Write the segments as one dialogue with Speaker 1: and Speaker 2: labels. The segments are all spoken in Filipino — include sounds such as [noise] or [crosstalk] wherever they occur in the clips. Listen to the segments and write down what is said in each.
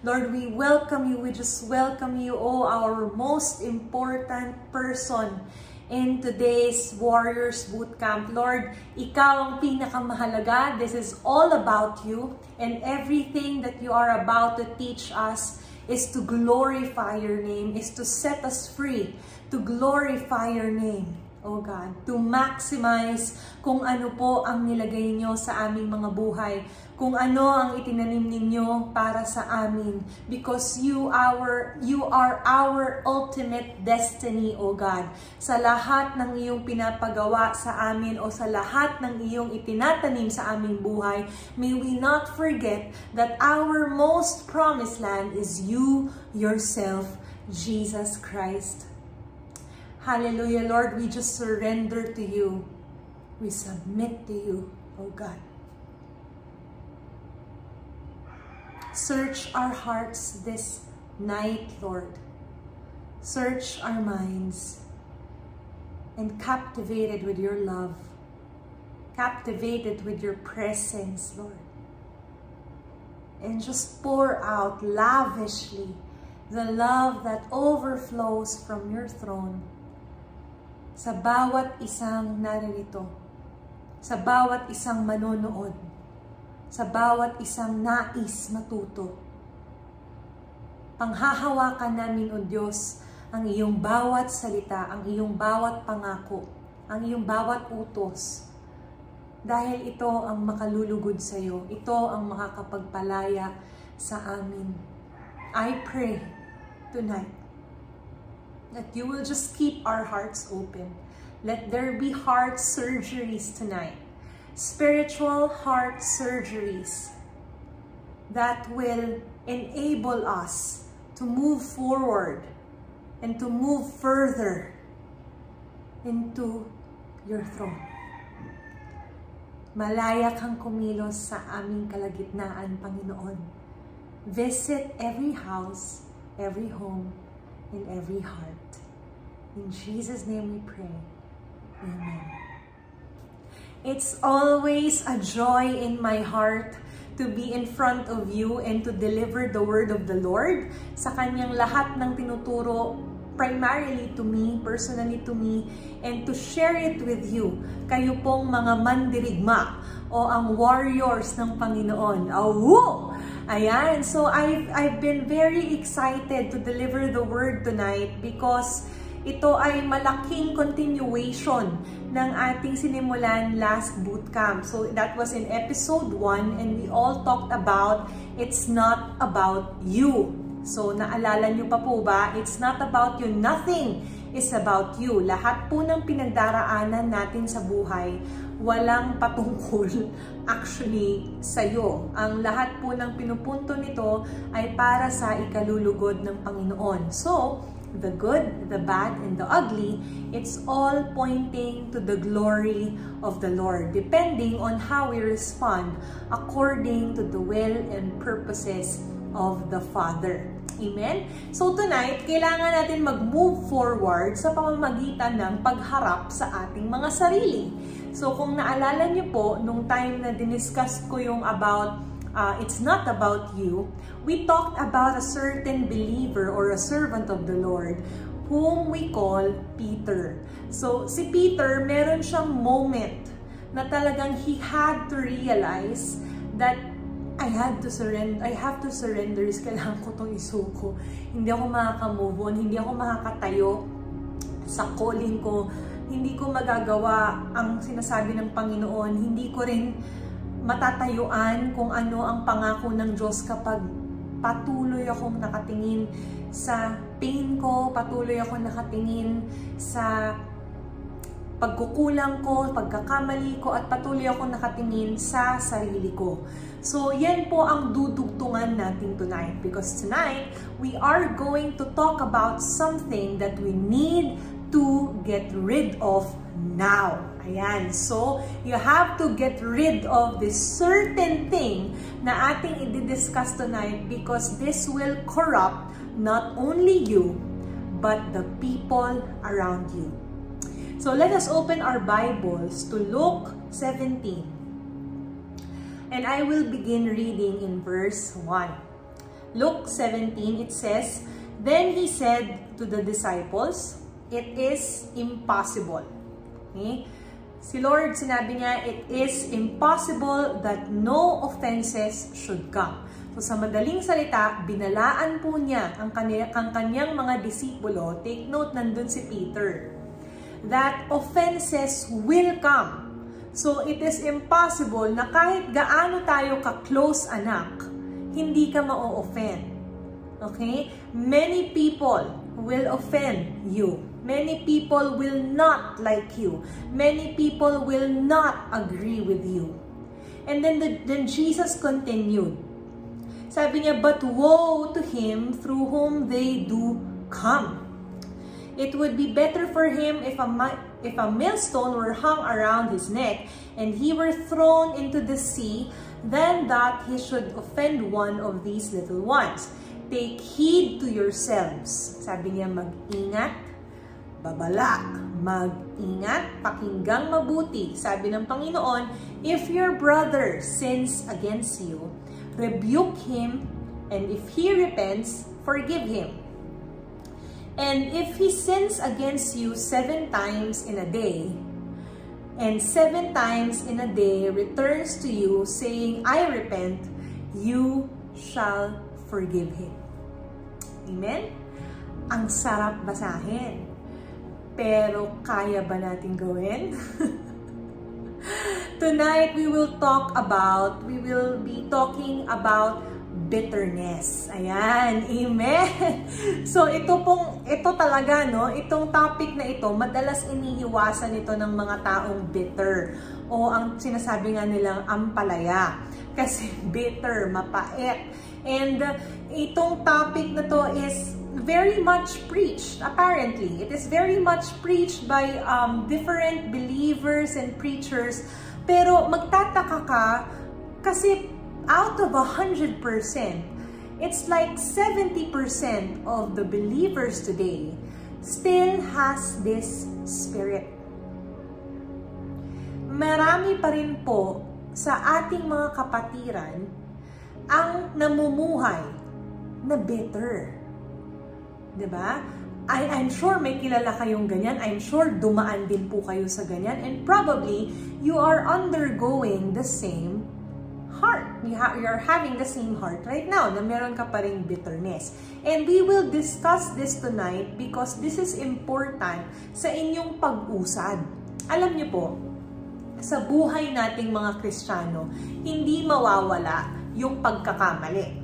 Speaker 1: Lord, we welcome you. We just welcome you, O oh, our most important person in today's Warriors Bootcamp. Lord, ikaw ang pinakamahalaga. This is all about you and everything that you are about to teach us is to glorify your name, is to set us free, to glorify your name. Oh God, to maximize kung ano po ang nilagay nyo sa aming mga buhay kung ano ang itinanim ninyo para sa amin because you our you are our ultimate destiny o God sa lahat ng iyong pinapagawa sa amin o sa lahat ng iyong itinatanim sa aming buhay may we not forget that our most promised land is you yourself Jesus Christ Hallelujah, Lord, we just surrender to you. We submit to you, oh God. Search our hearts this night, Lord. Search our minds and captivated with your love, captivated with your presence, Lord. And just pour out lavishly the love that overflows from your throne sa bawat isang naririto, sa bawat isang manonood, sa bawat isang nais matuto. Panghahawakan namin, O Diyos, ang iyong bawat salita, ang iyong bawat pangako, ang iyong bawat utos. Dahil ito ang makalulugod sa iyo, ito ang makakapagpalaya sa amin. I pray tonight that you will just keep our hearts open. Let there be heart surgeries tonight, spiritual heart surgeries that will enable us to move forward and to move further into your throne. Malaya kang kumilos sa aming kalagitnaan, Panginoon. Visit every house, every home, in every heart. In Jesus' name we pray. Amen. It's always a joy in my heart to be in front of you and to deliver the word of the Lord sa kanyang lahat ng tinuturo primarily to me, personally to me, and to share it with you. Kayo pong mga mandirigma o ang warriors ng Panginoon. Awo! Ayan, so I've, I've been very excited to deliver the word tonight because ito ay malaking continuation ng ating sinimulan last bootcamp. So that was in episode 1 and we all talked about it's not about you. So naalala nyo pa po ba? It's not about you. Nothing is about you. Lahat po ng pinagdaraanan natin sa buhay, walang patungkol [laughs] actually sa iyo. Ang lahat po ng pinupunto nito ay para sa ikalulugod ng Panginoon. So, the good, the bad, and the ugly, it's all pointing to the glory of the Lord, depending on how we respond according to the will and purposes of the Father. Amen? So tonight, kailangan natin mag-move forward sa pamamagitan ng pagharap sa ating mga sarili. So kung naalala niyo po, nung time na diniscuss ko yung about uh, it's not about you, we talked about a certain believer or a servant of the Lord whom we call Peter. So, si Peter, meron siyang moment na talagang he had to realize that I had to surrender, I have to surrender, is kailangan ko itong isuko. Hindi ako makaka-move on, hindi ako makakatayo sa calling ko, hindi ko magagawa ang sinasabi ng Panginoon, hindi ko rin matatayuan kung ano ang pangako ng Diyos kapag patuloy akong nakatingin sa pain ko, patuloy akong nakatingin sa pagkukulang ko, pagkakamali ko, at patuloy akong nakatingin sa sarili ko. So, yan po ang dudugtungan natin tonight because tonight, we are going to talk about something that we need to get rid of now. Ayan. So, you have to get rid of this certain thing na ating i-discuss tonight because this will corrupt not only you, but the people around you. So, let us open our Bibles to Luke 17. And I will begin reading in verse 1. Luke 17, it says, Then he said to the disciples, It is impossible. Okay? Si Lord, sinabi niya, it is impossible that no offenses should come. So sa madaling salita, binalaan po niya ang, kanya, ang kanyang mga disipulo. Take note, nandun si Peter. that offenses will come. So it is impossible na kahit gaano tayo ka-close anak, hindi ka ma-offend. Okay? Many people will offend you. Many people will not like you. Many people will not agree with you. And then, the, then Jesus continued. Sabi niya, but woe to him through whom they do come. It would be better for him if a, if a millstone were hung around his neck and he were thrown into the sea than that he should offend one of these little ones. Take heed to yourselves. Sabi niya, mag-ingat, babala, mag-ingat, pakinggang mabuti. Sabi ng Panginoon, if your brother sins against you, rebuke him, and if he repents, forgive him. And if he sins against you seven times in a day, and seven times in a day returns to you saying, I repent, you shall forgive him. Amen? Ang sarap basahin. Pero kaya ba natin gawin? [laughs] Tonight, we will talk about, we will be talking about bitterness. Ayan, amen. [laughs] So ito pong ito talaga no, itong topic na ito madalas iniiwasan ito ng mga taong bitter o ang sinasabi nga nilang ampalaya kasi [laughs] bitter, mapait. And uh, itong topic na to is very much preached, apparently. It is very much preached by um, different believers and preachers pero magtataka ka kasi out of 100%, it's like 70% of the believers today still has this spirit. Marami pa rin po sa ating mga kapatiran ang namumuhay na bitter. 'Di ba? I, I'm sure may kilala kayong ganyan. I'm sure dumaan din po kayo sa ganyan. And probably, you are undergoing the same heart. You ha you're having the same heart right now na meron ka pa rin bitterness. And we will discuss this tonight because this is important sa inyong pag-usad. Alam niyo po, sa buhay nating mga Kristiyano, hindi mawawala yung pagkakamali.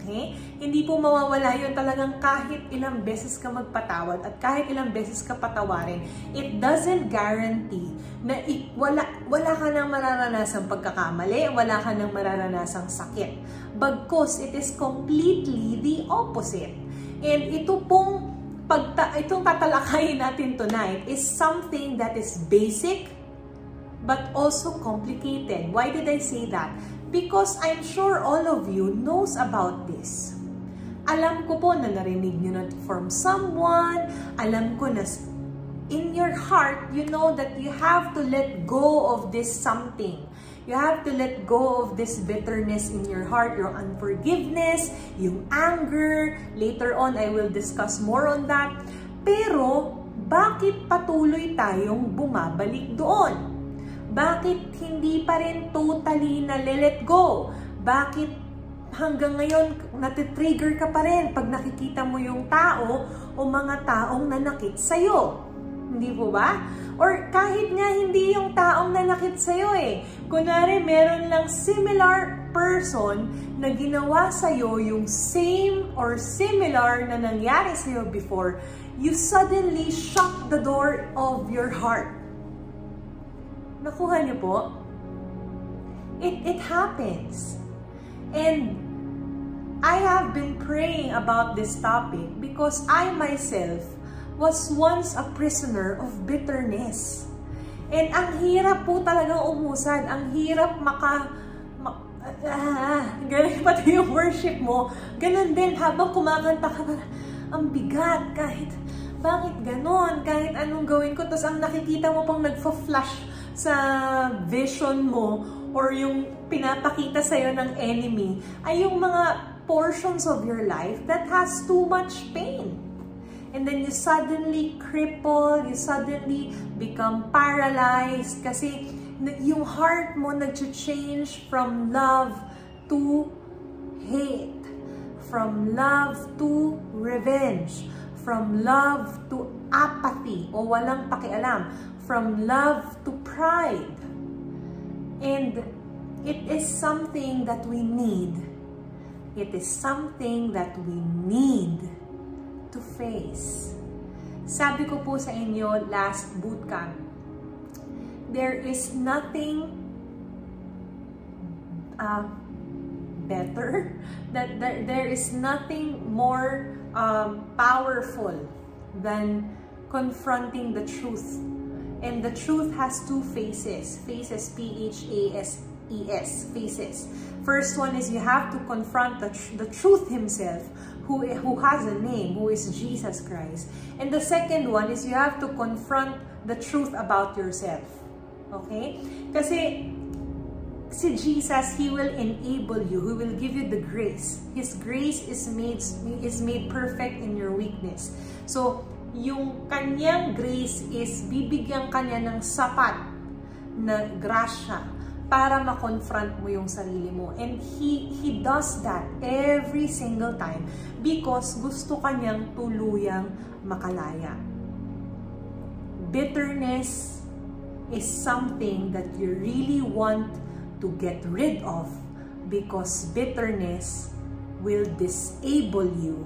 Speaker 1: Okay? Hindi po mawawala yun talagang kahit ilang beses ka magpatawad at kahit ilang beses ka patawarin, it doesn't guarantee na wala, wala ka nang mararanasang pagkakamali, wala ka nang mararanasang sakit. Bagkos, it is completely the opposite. And ito pong pagta, itong tatalakayin natin tonight is something that is basic but also complicated. Why did I say that? Because I'm sure all of you knows about this. Alam ko po na narinig nyo na from someone. Alam ko na in your heart, you know that you have to let go of this something. You have to let go of this bitterness in your heart, your unforgiveness, yung anger. Later on, I will discuss more on that. Pero, bakit patuloy tayong bumabalik doon? Bakit hindi pa rin totally na let go? Bakit hanggang ngayon natitrigger ka pa rin pag nakikita mo yung tao o mga taong nanakit sa'yo? Hindi po ba? Or kahit nga hindi yung taong nanakit sa'yo eh. Kunwari, meron lang similar person na ginawa sa'yo yung same or similar na nangyari sa'yo before, you suddenly shut the door of your heart Nakuha niyo po? It, it happens. And I have been praying about this topic because I myself was once a prisoner of bitterness. And ang hirap po talaga umusad. Ang hirap maka... Ma, ah, ganun [laughs] pati yung worship mo. Ganun din, habang kumakanta ka, ang bigat kahit bakit ganon? Kahit anong gawin ko, tapos ang nakikita mo pang nagfa-flash sa vision mo or yung pinapakita sa'yo ng enemy ay yung mga portions of your life that has too much pain. And then you suddenly cripple, you suddenly become paralyzed kasi yung heart mo nag-change from love to hate, from love to revenge, from love to apathy o walang pakialam, from love to pride. And it is something that we need. It is something that we need to face. Sabi ko po sa inyo last bootcamp, there is nothing uh, better, [laughs] that there, there is nothing more um, powerful than confronting the truth. And the truth has two faces. Faces, P-H-A-S-E-S, faces. First one is you have to confront the, tr the truth himself, who, who has a name, who is Jesus Christ. And the second one is you have to confront the truth about yourself. Okay? Kasi si Jesus, He will enable you. He will give you the grace. His grace is made, is made perfect in your weakness. So, yung kanyang grace is bibigyan kanya ng sapat na grasya para ma-confront mo yung sarili mo. And He, He does that every single time because gusto kanyang tuluyang makalaya. Bitterness is something that you really want to get rid of because bitterness will disable you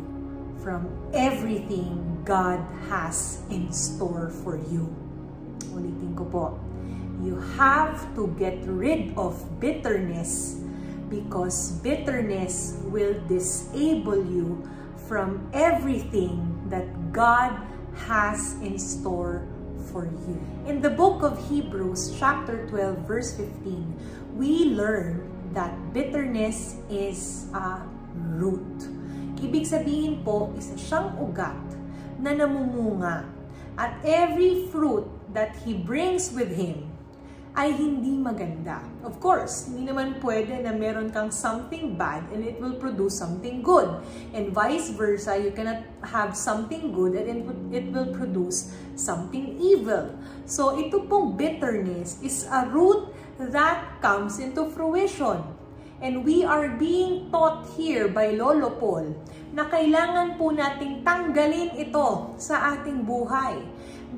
Speaker 1: from everything God has in store for you. Ulitin ko po. You have to get rid of bitterness because bitterness will disable you from everything that God has in store for you. In the book of Hebrews, chapter 12, verse 15, we learn that bitterness is a root. Ibig sabihin po, isa siyang ugat na namumunga. At every fruit that He brings with Him ay hindi maganda. Of course, hindi naman pwede na meron kang something bad and it will produce something good. And vice versa, you cannot have something good and it will produce something evil. So ito pong bitterness is a root that comes into fruition. And we are being taught here by Lolo Paul na kailangan po nating tanggalin ito sa ating buhay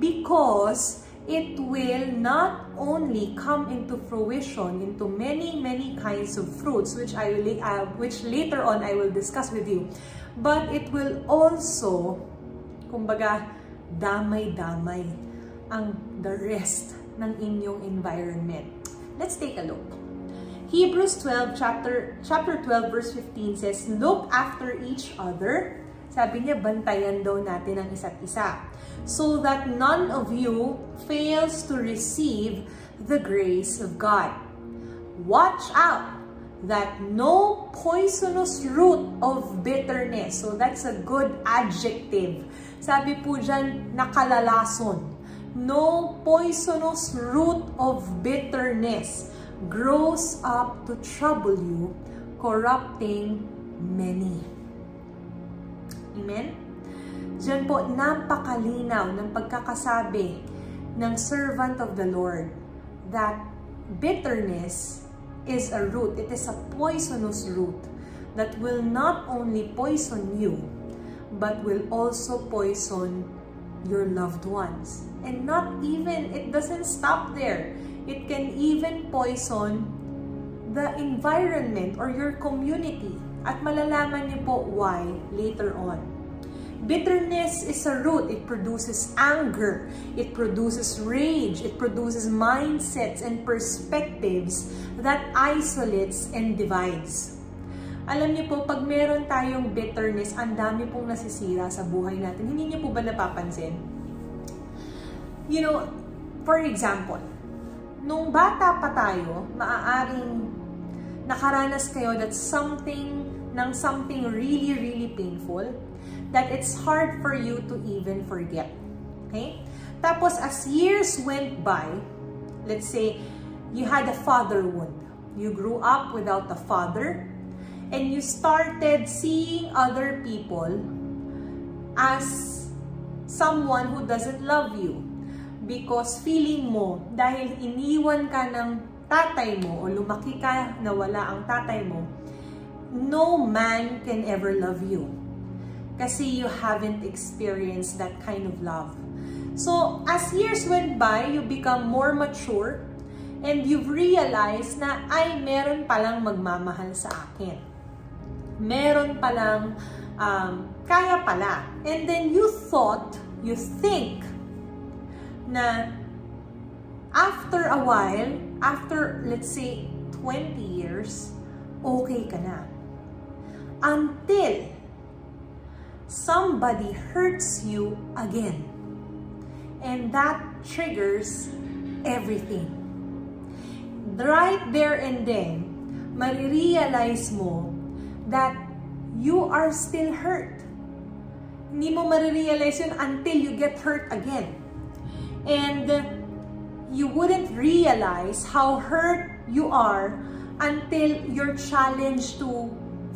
Speaker 1: because it will not only come into fruition into many many kinds of fruits which I will uh, which later on I will discuss with you but it will also kumbaga damay-damay ang the rest ng inyong environment Let's take a look. Hebrews 12, chapter, chapter 12, verse 15 says, Look after each other. Sabi niya, bantayan daw natin ang isa't isa. So that none of you fails to receive the grace of God. Watch out that no poisonous root of bitterness. So that's a good adjective. Sabi po dyan, nakalalason no poisonous root of bitterness grows up to trouble you, corrupting many. Amen? Diyan po, napakalinaw ng pagkakasabi ng servant of the Lord that bitterness is a root. It is a poisonous root that will not only poison you, but will also poison your loved ones. And not even, it doesn't stop there. It can even poison the environment or your community. At malalaman niyo po why later on. Bitterness is a root. It produces anger. It produces rage. It produces mindsets and perspectives that isolates and divides. Alam niyo po, pag meron tayong bitterness, ang dami pong nasisira sa buhay natin. Hindi niyo po ba napapansin? you know, for example, nung bata pa tayo, maaaring nakaranas kayo that something, ng something really, really painful, that it's hard for you to even forget. Okay? Tapos, as years went by, let's say, you had a father wound. You grew up without a father, and you started seeing other people as someone who doesn't love you because feeling mo, dahil iniwan ka ng tatay mo o lumaki ka na wala ang tatay mo, no man can ever love you. Kasi you haven't experienced that kind of love. So, as years went by, you become more mature and you've realized na, ay, meron palang magmamahal sa akin. Meron palang, um, kaya pala. And then you thought, you think, na after a while, after, let's say, 20 years, okay ka na. Until somebody hurts you again. And that triggers everything. Right there and then, marirealize mo that you are still hurt. Hindi mo marirealize yun until you get hurt again. And you wouldn't realize how hurt you are until you're challenged to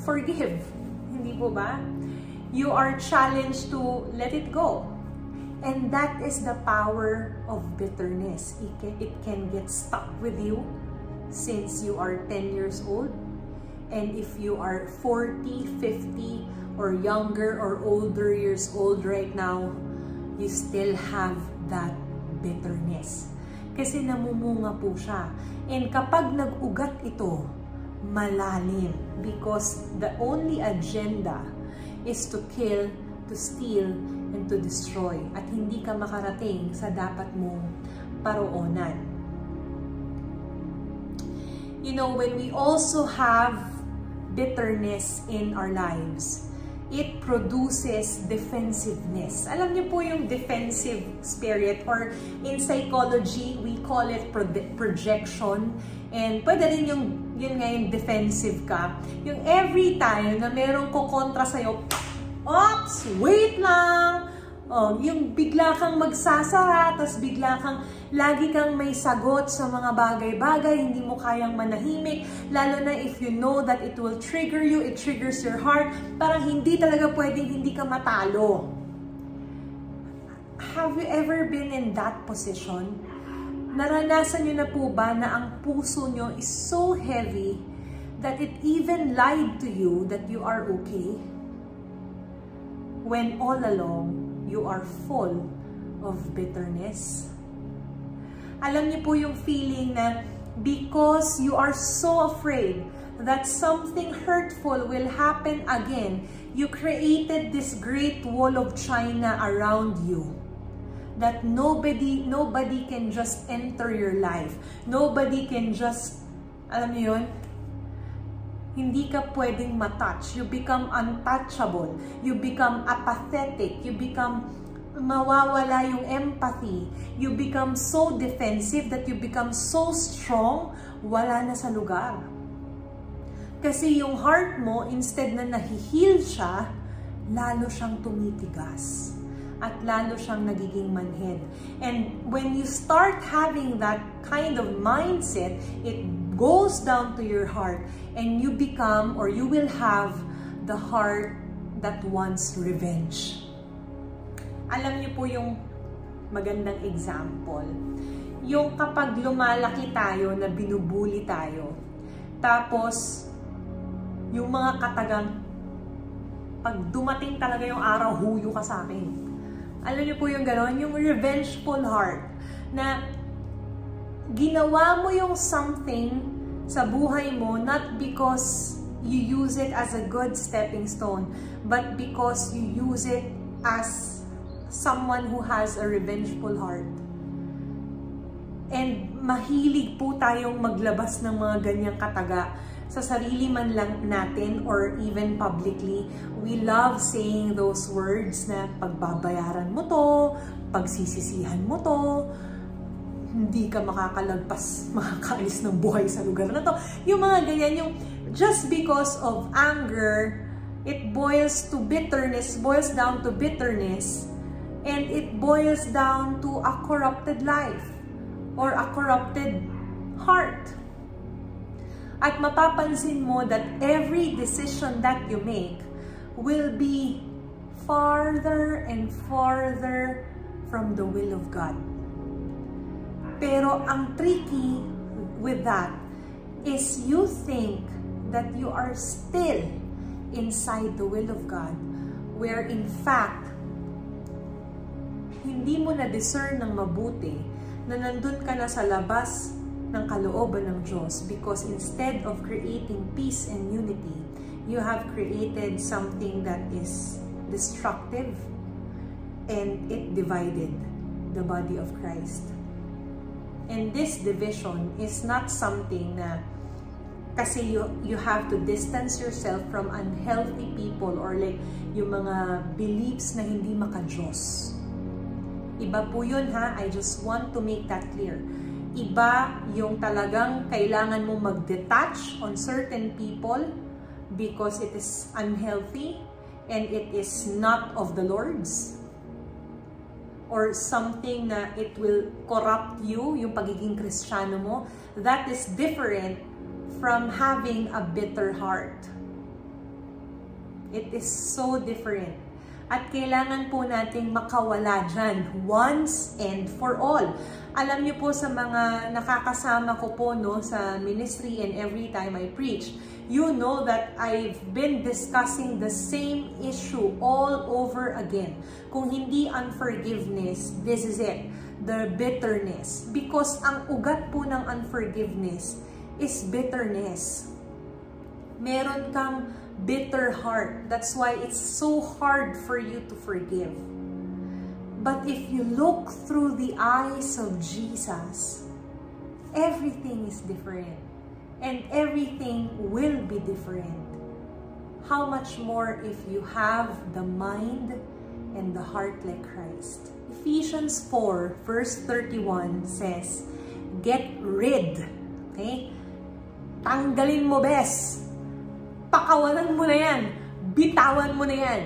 Speaker 1: forgive. Hindi po ba? You are challenged to let it go. And that is the power of bitterness. It can, it can get stuck with you since you are 10 years old. And if you are 40, 50, or younger or older years old right now, you still have that bitterness. Kasi namumunga po siya. And kapag nag-ugat ito, malalim. Because the only agenda is to kill, to steal, and to destroy. At hindi ka makarating sa dapat mong paroonan. You know, when we also have bitterness in our lives, it produces defensiveness. Alam niyo po yung defensive spirit or in psychology, we call it pro projection. And pwede rin yung, yun nga yung defensive ka. Yung every time na merong kukontra sa'yo, Ops! Wait lang! Oh, yung bigla kang magsasara, tas bigla kang lagi kang may sagot sa mga bagay-bagay, hindi mo kayang manahimik, lalo na if you know that it will trigger you, it triggers your heart, parang hindi talaga pwedeng hindi ka matalo. Have you ever been in that position? Naranasan nyo na po ba na ang puso nyo is so heavy that it even lied to you that you are okay? When all along, you are full of bitterness. Alam niyo po yung feeling na because you are so afraid that something hurtful will happen again, you created this great wall of China around you that nobody nobody can just enter your life. Nobody can just alam niyo yun? Hindi ka pwedeng matouch. You become untouchable. You become apathetic. You become mawawala yung empathy. You become so defensive that you become so strong, wala na sa lugar. Kasi yung heart mo, instead na nahihil siya, lalo siyang tumitigas. At lalo siyang nagiging manhid. And when you start having that kind of mindset, it goes down to your heart and you become or you will have the heart that wants revenge. Alam niyo po yung magandang example. Yung kapag lumalaki tayo na binubuli tayo, tapos yung mga katagang pag dumating talaga yung araw, huyo ka sa akin. Alam niyo po yung gano'n, yung revengeful heart na ginawa mo yung something sa buhay mo not because you use it as a good stepping stone, but because you use it as someone who has a revengeful heart. And mahilig po tayong maglabas ng mga ganyang kataga sa sarili man lang natin or even publicly. We love saying those words na pagbabayaran mo to, pagsisisihan mo to, hindi ka makakalagpas, [laughs] makakaalis ng buhay sa lugar na to. Yung mga ganyan, yung just because of anger, it boils to bitterness, boils down to bitterness, and it boils down to a corrupted life or a corrupted heart. At mapapansin mo that every decision that you make will be farther and farther from the will of God. Pero ang tricky with that is you think that you are still inside the will of God where in fact, hindi mo na-discern ng mabuti na nandun ka na sa labas ng kalooban ng Diyos because instead of creating peace and unity, you have created something that is destructive and it divided the body of Christ. And this division is not something na kasi you, you have to distance yourself from unhealthy people or like yung mga beliefs na hindi maka-Diyos. Iba po yun ha, I just want to make that clear. Iba yung talagang kailangan mo mag-detach on certain people because it is unhealthy and it is not of the Lord's or something na it will corrupt you, yung pagiging kristyano mo, that is different from having a bitter heart. It is so different. At kailangan po nating makawala dyan once and for all. Alam niyo po sa mga nakakasama ko po no, sa ministry and every time I preach, you know that I've been discussing the same issue all over again. Kung hindi unforgiveness, this is it. The bitterness. Because ang ugat po ng unforgiveness is bitterness. Meron kang bitter heart. That's why it's so hard for you to forgive. But if you look through the eyes of Jesus, everything is different and everything will be different. How much more if you have the mind and the heart like Christ? Ephesians 4 verse 31 says, Get rid. Okay? Tanggalin mo, bes. Pakawalan mo na yan. Bitawan mo na yan.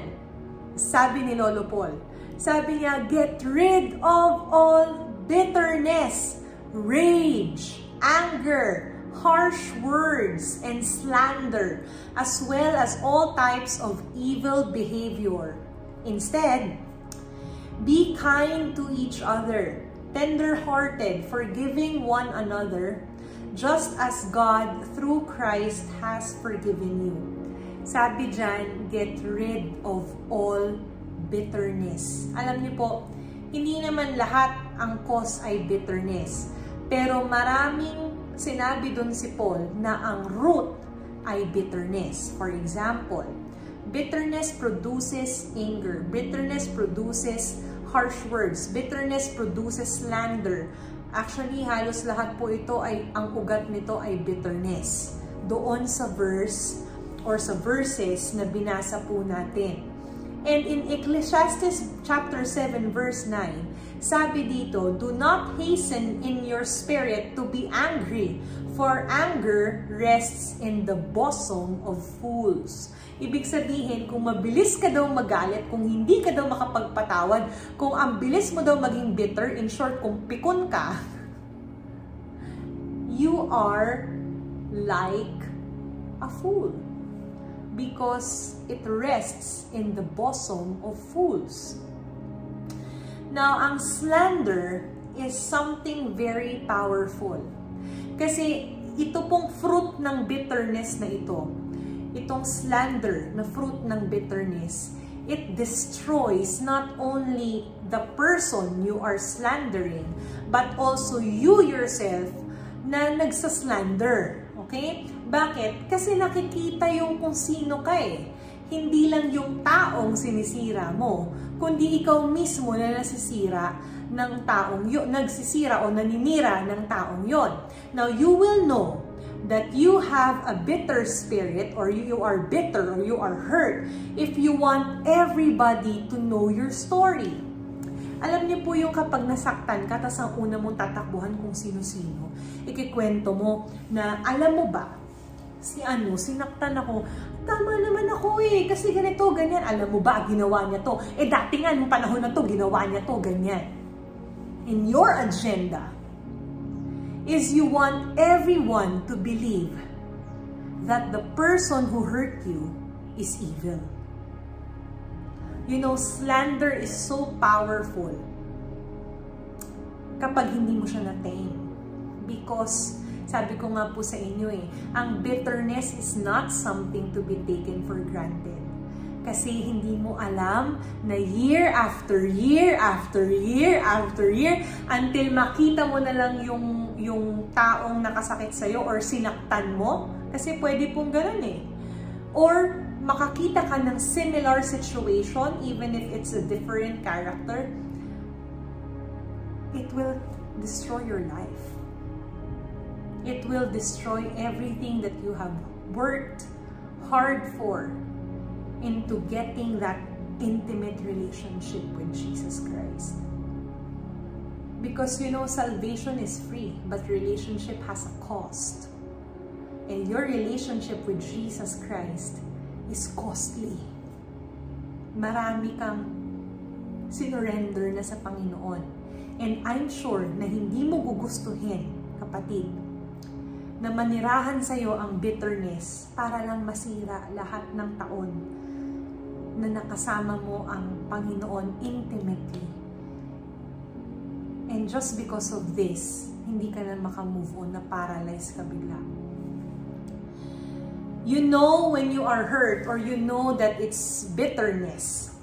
Speaker 1: Sabi ni Lolo Paul. Sabi niya, get rid of all bitterness, rage, anger, harsh words, and slander, as well as all types of evil behavior. Instead, be kind to each other, tender-hearted, forgiving one another, just as God through Christ has forgiven you. Sabi dyan, get rid of all bitterness. Alam niyo po, hindi naman lahat ang cause ay bitterness. Pero maraming sinabi doon si Paul na ang root ay bitterness. For example, bitterness produces anger. Bitterness produces harsh words. Bitterness produces slander. Actually, halos lahat po ito ay, ang ugat nito ay bitterness. Doon sa verse or sa verses na binasa po natin. And in Ecclesiastes chapter 7 verse 9, sabi dito, Do not hasten in your spirit to be angry, for anger rests in the bosom of fools. Ibig sabihin, kung mabilis ka daw magalit, kung hindi ka daw makapagpatawad, kung ang bilis mo daw maging bitter, in short, kung pikon ka, you are like a fool because it rests in the bosom of fools. Now, ang slander is something very powerful. Kasi ito pong fruit ng bitterness na ito, itong slander na fruit ng bitterness, it destroys not only the person you are slandering, but also you yourself na nagsaslander. Okay? Bakit? Kasi nakikita yung kung sino ka eh. Hindi lang yung taong sinisira mo, kundi ikaw mismo na nasisira ng taong yun, nagsisira o naninira ng taong yon. Now, you will know that you have a bitter spirit or you, you are bitter or you are hurt if you want everybody to know your story. Alam niyo po yung kapag nasaktan ka, tapos ang una mong tatakbuhan kung sino-sino, ikikwento mo na, alam mo ba, si ano, sinaktan ako, tama naman ako eh, kasi ganito, ganyan. Alam mo ba, ginawa niya to. Eh dati nga, nung panahon na to, ginawa niya to, ganyan. In your agenda, is you want everyone to believe that the person who hurt you is evil. You know, slander is so powerful kapag hindi mo siya na-tame. Because, sabi ko nga po sa inyo eh, ang bitterness is not something to be taken for granted. Kasi hindi mo alam na year after year after year after year until makita mo na lang yung, yung taong nakasakit sa'yo or sinaktan mo. Kasi pwede pong ganun eh. Or makakita ka ng similar situation even if it's a different character. It will destroy your life. It will destroy everything that you have worked hard for into getting that intimate relationship with Jesus Christ. Because you know, salvation is free, but relationship has a cost. And your relationship with Jesus Christ is costly. Marami kang sinurrender na sa Panginoon. And I'm sure na hindi mo gugustuhin, kapatid, na manirahan sa'yo ang bitterness para lang masira lahat ng taon na nakasama mo ang Panginoon intimately. And just because of this, hindi ka na makamove on na paralyzed ka bigla. You know when you are hurt or you know that it's bitterness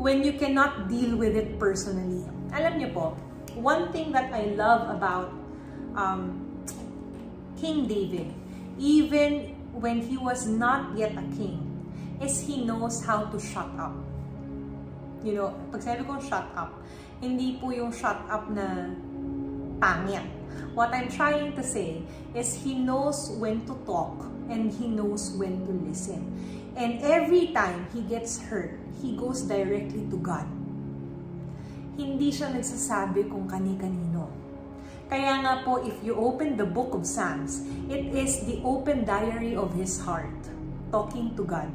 Speaker 1: when you cannot deal with it personally. Alam niyo po, one thing that I love about um, King David, even when he was not yet a king, is he knows how to shut up. You know, pag sabi kong shut up, hindi po yung shut up na pangit. What I'm trying to say is he knows when to talk and he knows when to listen. And every time he gets hurt, he goes directly to God. Hindi siya nagsasabi kung kani-kanino. Kaya nga po, if you open the book of Psalms, it is the open diary of his heart, talking to God.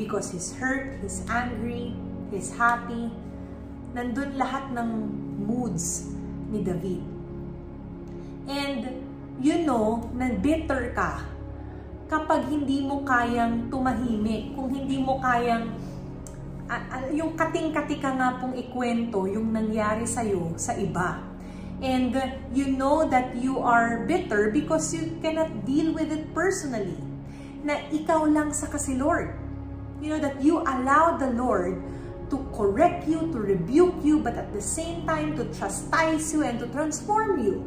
Speaker 1: Because he's hurt, he's angry, he's happy. Nandun lahat ng moods ni David. And you know na bitter ka kapag hindi mo kayang tumahimik, kung hindi mo kayang yung kating-katika nga pong ikwento yung nangyari sa'yo sa iba. And you know that you are bitter because you cannot deal with it personally. Na ikaw lang sa kasi Lord. You know that you allow the Lord to correct you, to rebuke you, but at the same time to chastise you and to transform you,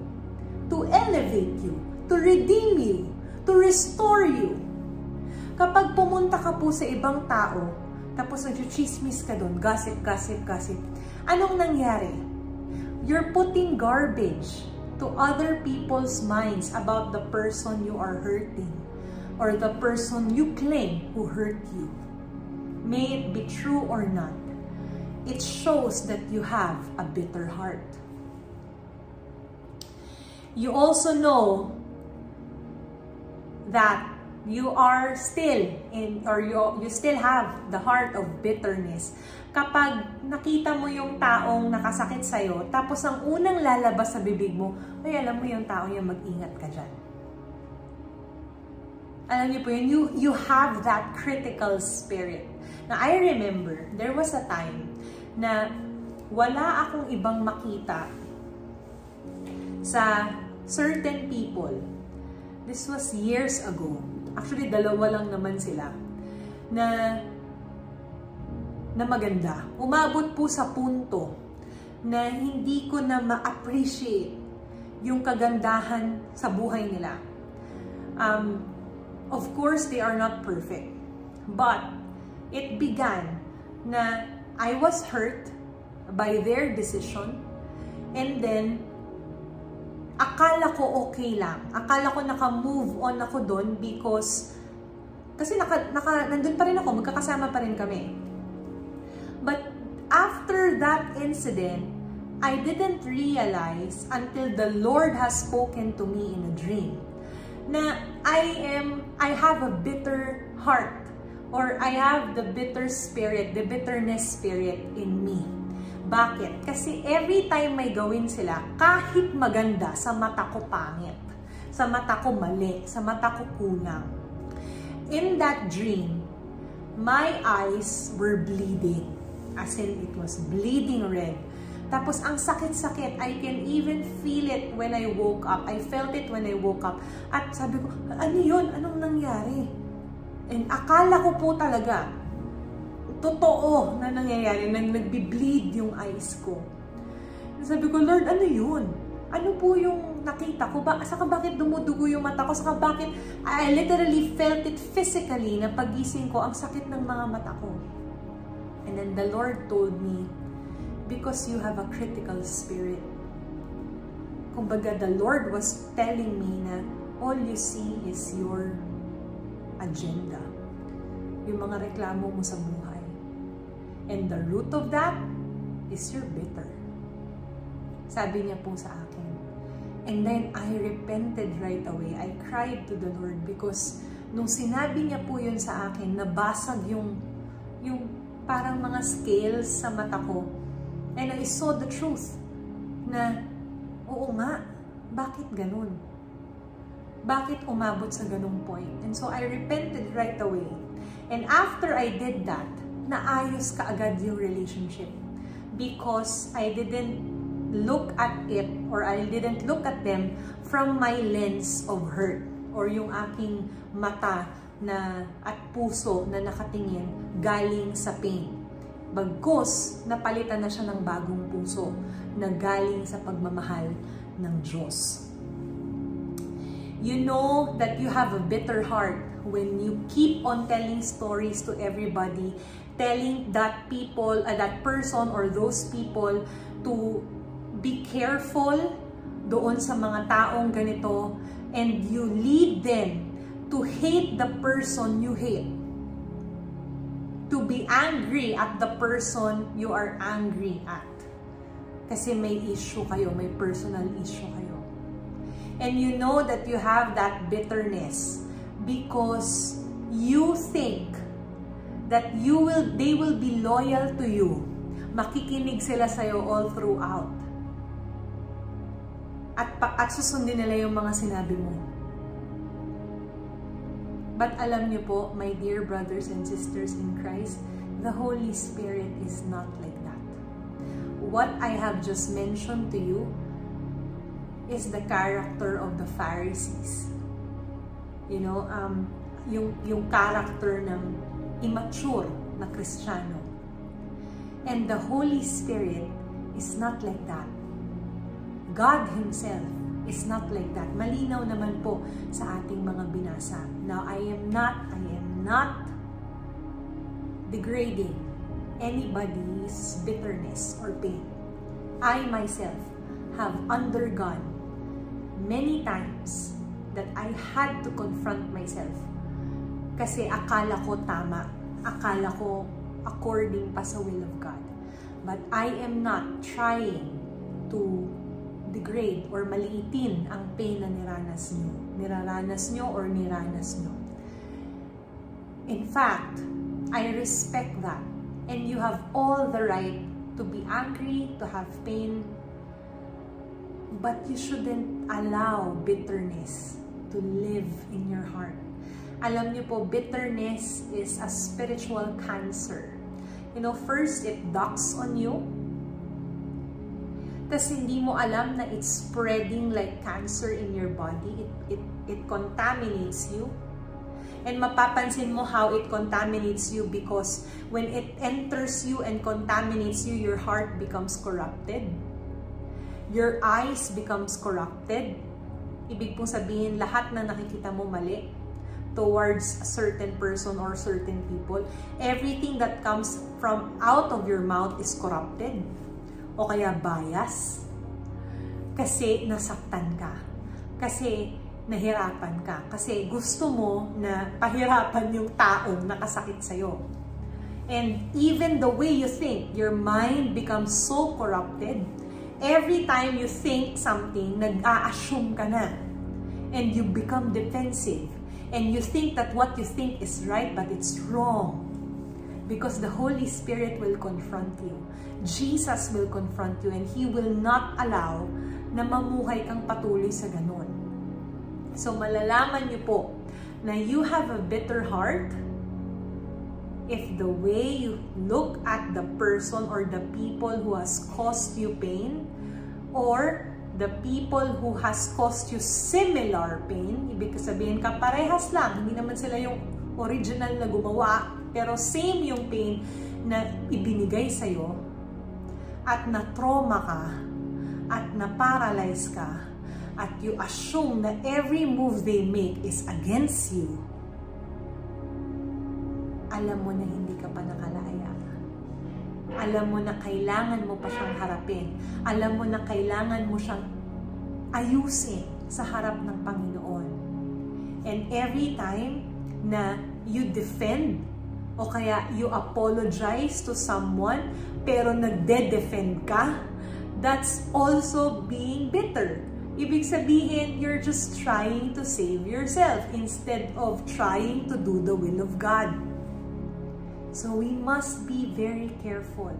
Speaker 1: to elevate you, to redeem you, to restore you. Kapag pumunta ka po sa ibang tao, tapos nag-chismis ka doon, gossip, gossip, gossip, anong nangyari? You're putting garbage to other people's minds about the person you are hurting or the person you claim who hurt you. May it be true or not, it shows that you have a bitter heart. You also know that you are still in or you, you still have the heart of bitterness. Kapag nakita mo yung taong nakasakit sa'yo, tapos ang unang lalabas sa bibig mo, ay alam mo yung taong yung mag-ingat ka dyan. Alam niyo po yun, you, you have that critical spirit. Now, I remember, there was a time na wala akong ibang makita sa certain people This was years ago. Actually, dalawa lang naman sila. Na, na maganda. Umabot po sa punto na hindi ko na ma-appreciate yung kagandahan sa buhay nila. Um, of course, they are not perfect. But, it began na I was hurt by their decision and then akala ko okay lang. Akala ko naka-move on ako doon because kasi naka, naka, nandun pa rin ako, magkakasama pa rin kami. After that incident, I didn't realize until the Lord has spoken to me in a dream na I am, I have a bitter heart or I have the bitter spirit, the bitterness spirit in me. Bakit? Kasi every time may gawin sila, kahit maganda, sa mata ko pangit. Sa mata ko mali. Sa mata ko kulang. In that dream, my eyes were bleeding. As in, it was bleeding red. Tapos, ang sakit-sakit. I can even feel it when I woke up. I felt it when I woke up. At sabi ko, ano yun? Anong nangyari? And akala ko po talaga, totoo na nangyayari, nang nagbi-bleed yung eyes ko. Sabi ko, Lord, ano yun? Ano po yung nakita ko? Ba, saka bakit dumudugo yung mata ko? Saka bakit I literally felt it physically na pagising ko, ang sakit ng mga mata ko. And then the Lord told me, because you have a critical spirit. Kumbaga, the Lord was telling me na all you see is your agenda. Yung mga reklamo mo sa buhay. And the root of that is you're bitter. Sabi niya po sa akin. And then I repented right away. I cried to the Lord because nung sinabi niya po yun sa akin, nabasag yung, yung parang mga scales sa mata ko. And I saw the truth na, oo nga, bakit ganun? Bakit umabot sa ganung point? And so I repented right away. And after I did that, naayos ka agad yung relationship. Because I didn't look at it or I didn't look at them from my lens of hurt or yung aking mata na at puso na nakatingin galing sa pain. Bagkos, napalitan na siya ng bagong puso na galing sa pagmamahal ng Diyos. You know that you have a bitter heart when you keep on telling stories to everybody, telling that people, uh, that person or those people to be careful doon sa mga taong ganito and you lead them to hate the person you hate. To be angry at the person you are angry at. Kasi may issue kayo, may personal issue kayo. And you know that you have that bitterness because you think that you will they will be loyal to you. Makikinig sila sa'yo all throughout at, at susundin nila yung mga sinabi mo. But alam niyo po, my dear brothers and sisters in Christ, the Holy Spirit is not like that. What I have just mentioned to you is the character of the Pharisees. You know, um, yung, yung character ng immature na Kristiyano. And the Holy Spirit is not like that. God Himself is not like that. Malinaw naman po sa ating mga binasa. Now, I am not, I am not degrading anybody's bitterness or pain. I myself have undergone many times that I had to confront myself kasi akala ko tama, akala ko according pa sa will of God. But I am not trying to degrade or maliitin ang pain na niranas nyo. Niraranas nyo or niranas nyo. In fact, I respect that. And you have all the right to be angry, to have pain, but you shouldn't allow bitterness to live in your heart. Alam niyo po, bitterness is a spiritual cancer. You know, first, it docks on you, tas hindi mo alam na it's spreading like cancer in your body. It, it, it contaminates you. And mapapansin mo how it contaminates you because when it enters you and contaminates you, your heart becomes corrupted. Your eyes becomes corrupted. Ibig pong sabihin, lahat na nakikita mo mali towards a certain person or certain people. Everything that comes from out of your mouth is corrupted o kaya bias. Kasi nasaktan ka. Kasi nahirapan ka. Kasi gusto mo na pahirapan yung taong nakasakit sa'yo. And even the way you think, your mind becomes so corrupted. Every time you think something, nag-a-assume ka na. And you become defensive. And you think that what you think is right, but it's wrong. Because the Holy Spirit will confront you. Jesus will confront you and He will not allow na mamuhay kang patuloy sa ganun. So malalaman niyo po na you have a bitter heart if the way you look at the person or the people who has caused you pain or the people who has caused you similar pain, ibig sabihin ka parehas lang, hindi naman sila yung original na gumawa pero same yung pain na ibinigay sa'yo at na-trauma ka at na-paralyze ka at you assume na every move they make is against you, alam mo na hindi ka pa nakalaya. Alam mo na kailangan mo pa siyang harapin. Alam mo na kailangan mo siyang ayusin sa harap ng Panginoon. And every time na you defend o kaya you apologize to someone pero nagde-defend ka, that's also being bitter. Ibig sabihin, you're just trying to save yourself instead of trying to do the will of God. So we must be very careful.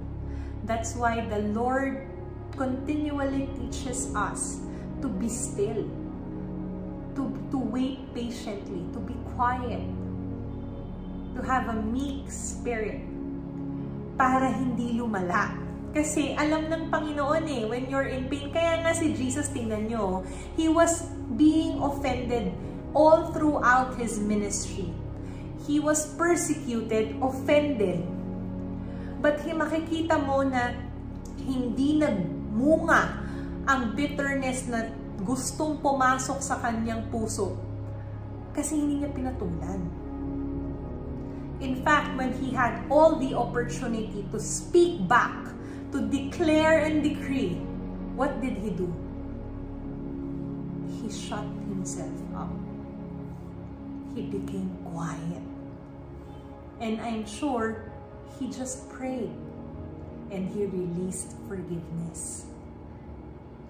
Speaker 1: That's why the Lord continually teaches us to be still, to, to wait patiently, to be quiet, to have a meek spirit para hindi lumala. Kasi alam ng Panginoon eh, when you're in pain, kaya nga si Jesus, tingnan nyo, He was being offended all throughout His ministry. He was persecuted, offended. But he, makikita mo na hindi nagmunga ang bitterness na gustong pumasok sa kanyang puso kasi hindi niya pinatulan. In fact, when he had all the opportunity to speak back, to declare and decree, what did he do? He shut himself up. He became quiet. And I'm sure he just prayed and he released forgiveness.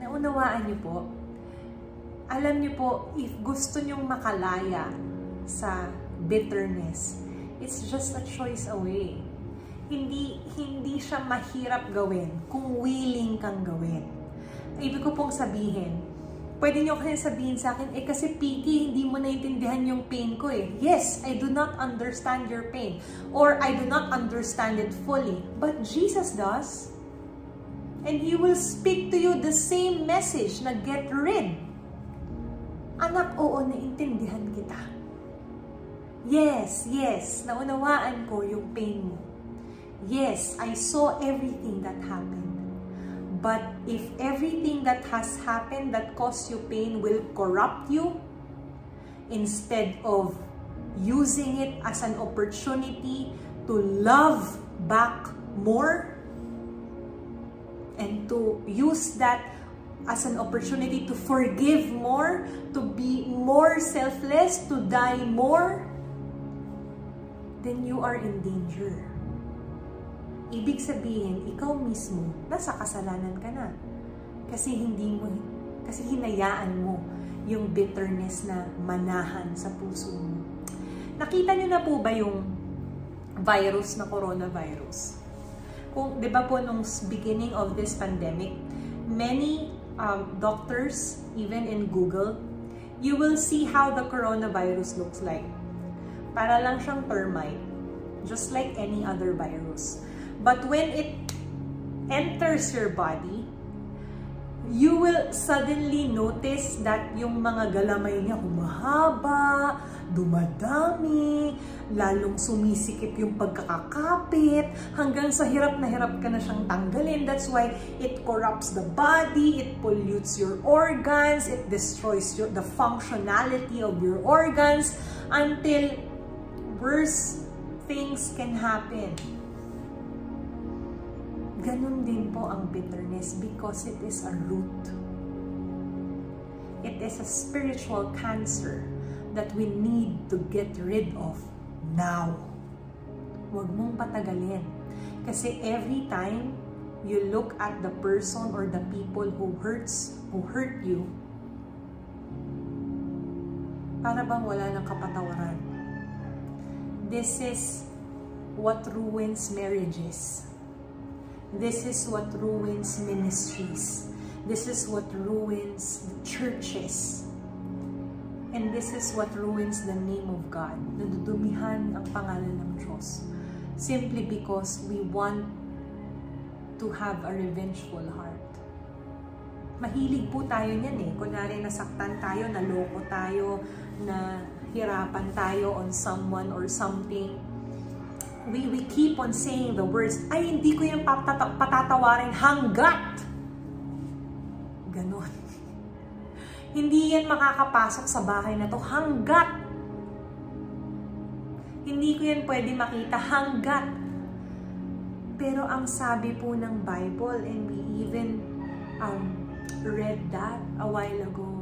Speaker 1: Naunawaan niyo po, alam niyo po, if gusto niyong makalaya sa bitterness, it's just a choice away. Hindi, hindi siya mahirap gawin kung willing kang gawin. Ibig ko pong sabihin, pwede nyo kasi sabihin sa akin, eh kasi Piki, hindi mo naintindihan yung pain ko eh. Yes, I do not understand your pain. Or I do not understand it fully. But Jesus does. And He will speak to you the same message na get rid. Anak, oo, naintindihan kita. Yes, yes, naunawaan ko yung pain mo. Yes, I saw everything that happened. But if everything that has happened that caused you pain will corrupt you, instead of using it as an opportunity to love back more, and to use that as an opportunity to forgive more, to be more selfless, to die more, then you are in danger. Ibig sabihin, ikaw mismo, nasa kasalanan ka na. Kasi hindi mo, kasi hinayaan mo yung bitterness na manahan sa puso mo. Nakita niyo na po ba yung virus na coronavirus? Kung, di ba po, nung beginning of this pandemic, many um, doctors, even in Google, you will see how the coronavirus looks like. Para lang siyang termite, just like any other virus. But when it enters your body, you will suddenly notice that yung mga galamay niya humahaba, dumadami, lalong sumisikip yung pagkakakapit, hanggang sa hirap na hirap ka na siyang tanggalin. That's why it corrupts the body, it pollutes your organs, it destroys your, the functionality of your organs until worse things can happen. Ganun din po ang bitterness because it is a root. It is a spiritual cancer that we need to get rid of now. Huwag mong patagalin. Kasi every time you look at the person or the people who hurts, who hurt you, para bang wala ng kapatawaran. This is what ruins marriages. This is what ruins ministries. This is what ruins churches. And this is what ruins the name of God. Nadudumihan ang pangalan ng Diyos. Simply because we want to have a revengeful heart. Mahilig po tayo niyan eh. Kunwari nasaktan tayo, naloko tayo, na hirapan tayo on someone or something. we, we keep on saying the words, ay hindi ko yung patata patatawarin hanggat. Ganon. [laughs] hindi yan makakapasok sa bahay na to hanggat. Hindi ko yan pwede makita hanggat. Pero ang sabi po ng Bible, and we even um, read that a while ago,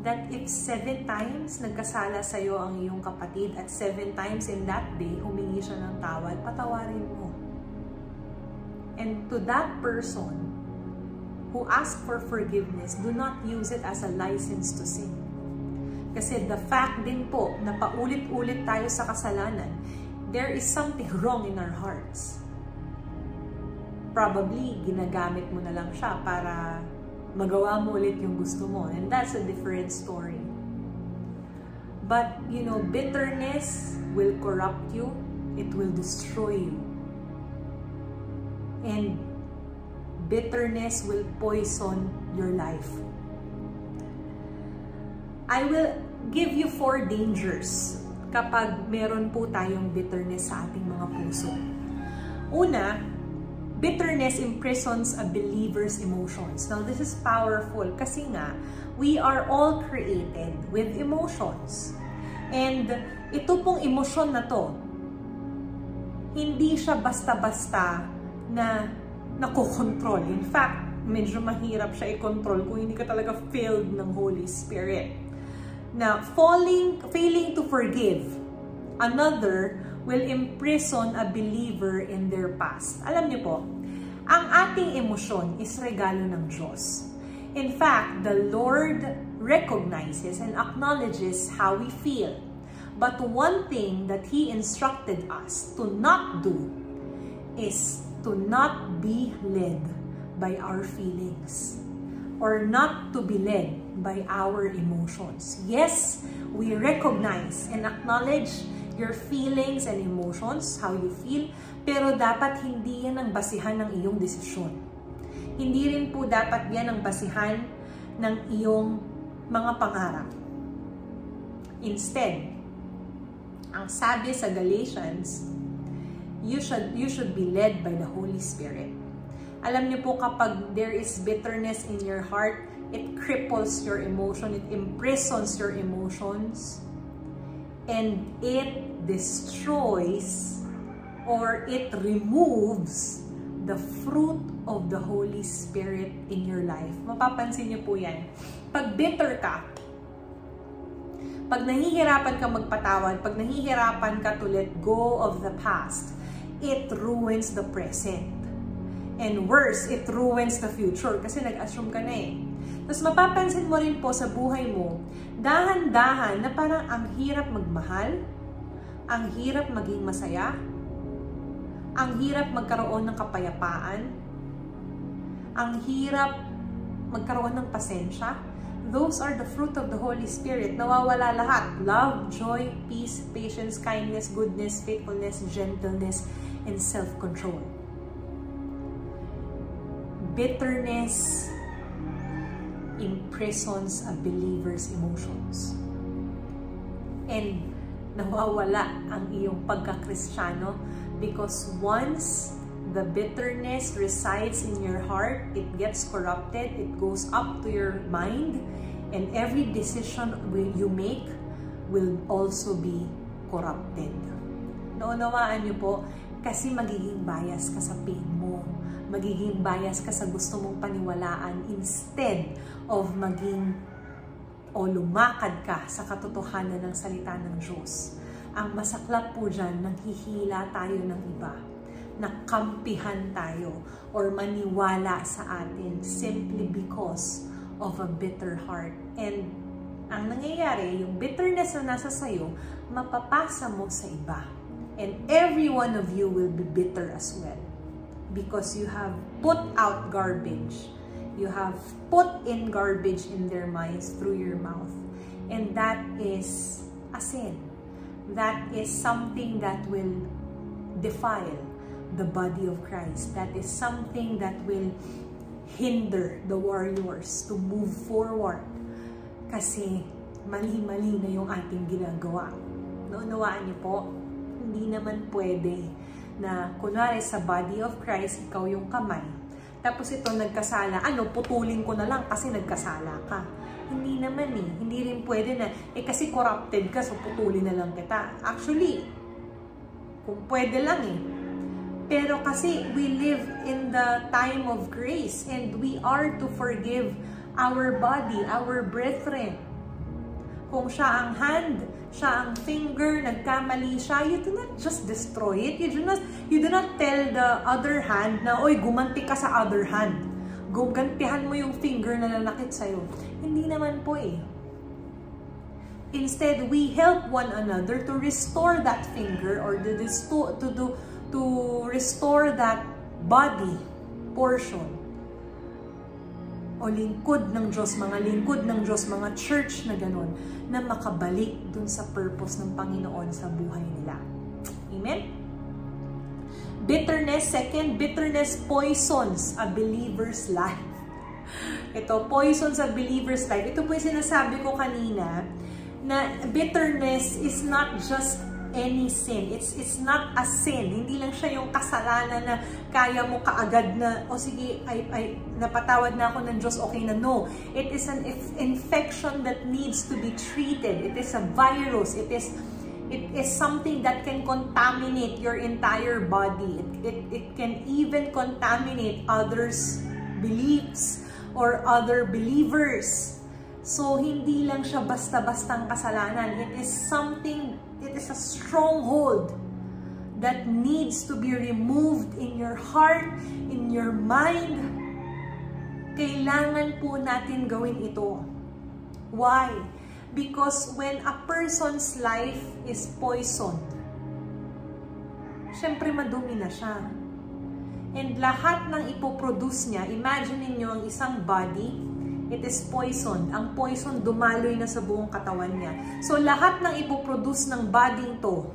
Speaker 1: that if seven times nagkasala sa iyo ang iyong kapatid at seven times in that day humingi siya ng tawad, patawarin mo. And to that person who ask for forgiveness, do not use it as a license to sin. Kasi the fact din po na paulit-ulit tayo sa kasalanan, there is something wrong in our hearts. Probably, ginagamit mo na lang siya para magawa mo ulit yung gusto mo. And that's a different story. But, you know, bitterness will corrupt you. It will destroy you. And bitterness will poison your life. I will give you four dangers kapag meron po tayong bitterness sa ating mga puso. Una, bitterness imprisons a believer's emotions. Now, this is powerful kasi nga, we are all created with emotions. And ito pong emosyon na to, hindi siya basta-basta na nakokontrol. In fact, medyo mahirap siya i-control kung hindi ka talaga filled ng Holy Spirit. Now, falling, failing to forgive another will imprison a believer in their past. Alam niyo po, ang ating emosyon is regalo ng Diyos. In fact, the Lord recognizes and acknowledges how we feel. But one thing that He instructed us to not do is to not be led by our feelings or not to be led by our emotions. Yes, we recognize and acknowledge your feelings and emotions, how you feel, pero dapat hindi yan ang basihan ng iyong desisyon. Hindi rin po dapat yan ang basihan ng iyong mga pangarap. Instead, ang sabi sa Galatians, you should, you should be led by the Holy Spirit. Alam niyo po kapag there is bitterness in your heart, it cripples your emotion, it imprisons your emotions, and it destroys or it removes the fruit of the Holy Spirit in your life. Mapapansin niyo po yan. Pag bitter ka, pag nahihirapan ka magpatawad, pag nahihirapan ka to let go of the past, it ruins the present. And worse, it ruins the future kasi nag-assume ka na eh. Tapos mapapansin mo rin po sa buhay mo, dahan-dahan na parang ang hirap magmahal, ang hirap maging masaya, ang hirap magkaroon ng kapayapaan, ang hirap magkaroon ng pasensya. Those are the fruit of the Holy Spirit. Nawawala lahat. Love, joy, peace, patience, kindness, goodness, faithfulness, gentleness, and self-control bitterness imprisons a believer's emotions. And nawawala ang iyong pagkakristyano because once the bitterness resides in your heart, it gets corrupted, it goes up to your mind, and every decision you make will also be corrupted. Naunawaan niyo po, kasi magiging bias ka sa pain mo magiging bias ka sa gusto mong paniwalaan instead of maging o lumakad ka sa katotohanan ng salita ng Diyos. Ang masaklap po dyan, nanghihila tayo ng iba. Nakampihan tayo or maniwala sa atin simply because of a bitter heart. And ang nangyayari, yung bitterness na nasa sayo, mapapasa mo sa iba. And every one of you will be bitter as well because you have put out garbage. You have put in garbage in their minds through your mouth. And that is a sin. That is something that will defile the body of Christ. That is something that will hinder the warriors to move forward. Kasi mali-mali na yung ating ginagawa. Naunawaan niyo po, hindi naman pwede na kunwari sa body of Christ, ikaw yung kamay. Tapos ito nagkasala, ano, putulin ko na lang kasi nagkasala ka. Hindi naman eh. Hindi rin pwede na, eh kasi corrupted ka, so putulin na lang kita. Actually, kung pwede lang eh. Pero kasi we live in the time of grace and we are to forgive our body, our brethren. Kung siya ang hand, siya ang finger, nagkamali siya, you do not just destroy it. You do not, you do not tell the other hand na, oy, gumanti ka sa other hand. Gugantihan mo yung finger na lalakit sa'yo. Hindi naman po eh. Instead, we help one another to restore that finger or to, to, to, to restore that body portion o lingkod ng Diyos, mga lingkod ng Diyos, mga church na ganun, na makabalik dun sa purpose ng Panginoon sa buhay nila. Amen? Bitterness, second, bitterness poisons a believer's life. Ito, poisons a believer's life. Ito po yung sinasabi ko kanina, na bitterness is not just any sin. It's it's not a sin. Hindi lang siya yung kasalanan na kaya mo kaagad na, o oh, sige, ay, ay, napatawad na ako ng Diyos, okay na. No. It is an infection that needs to be treated. It is a virus. It is it is something that can contaminate your entire body. It, it, it can even contaminate others' beliefs or other believers. So, hindi lang siya basta-bastang kasalanan. It is something It is a stronghold that needs to be removed in your heart, in your mind. Kailangan po natin gawin ito. Why? Because when a person's life is poisoned, syempre madumi na siya. And lahat ng ipoproduce niya, imagine niyo ang isang body, It is poison. Ang poison dumaloy na sa buong katawan niya. So lahat ng ipoproduce ng body to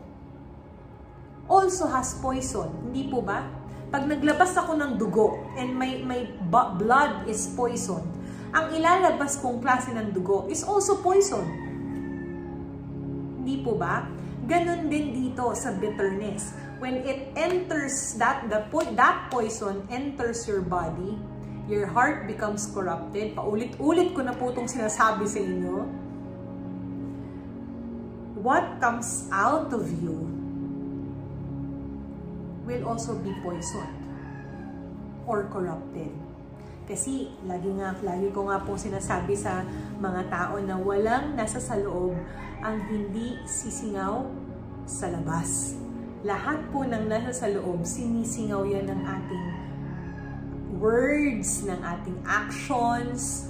Speaker 1: also has poison. Hindi po ba? Pag naglabas ako ng dugo and my, my blood is poison, ang ilalabas kong klase ng dugo is also poison. Hindi po ba? Ganon din dito sa bitterness. When it enters, that, the, that poison enters your body, your heart becomes corrupted. Paulit-ulit ko na po itong sinasabi sa inyo. What comes out of you will also be poisoned or corrupted. Kasi lagi nga, lagi ko nga po sinasabi sa mga tao na walang nasa sa loob ang hindi sisingaw sa labas. Lahat po ng nasa sa loob, sinisingaw yan ng ating words, ng ating actions.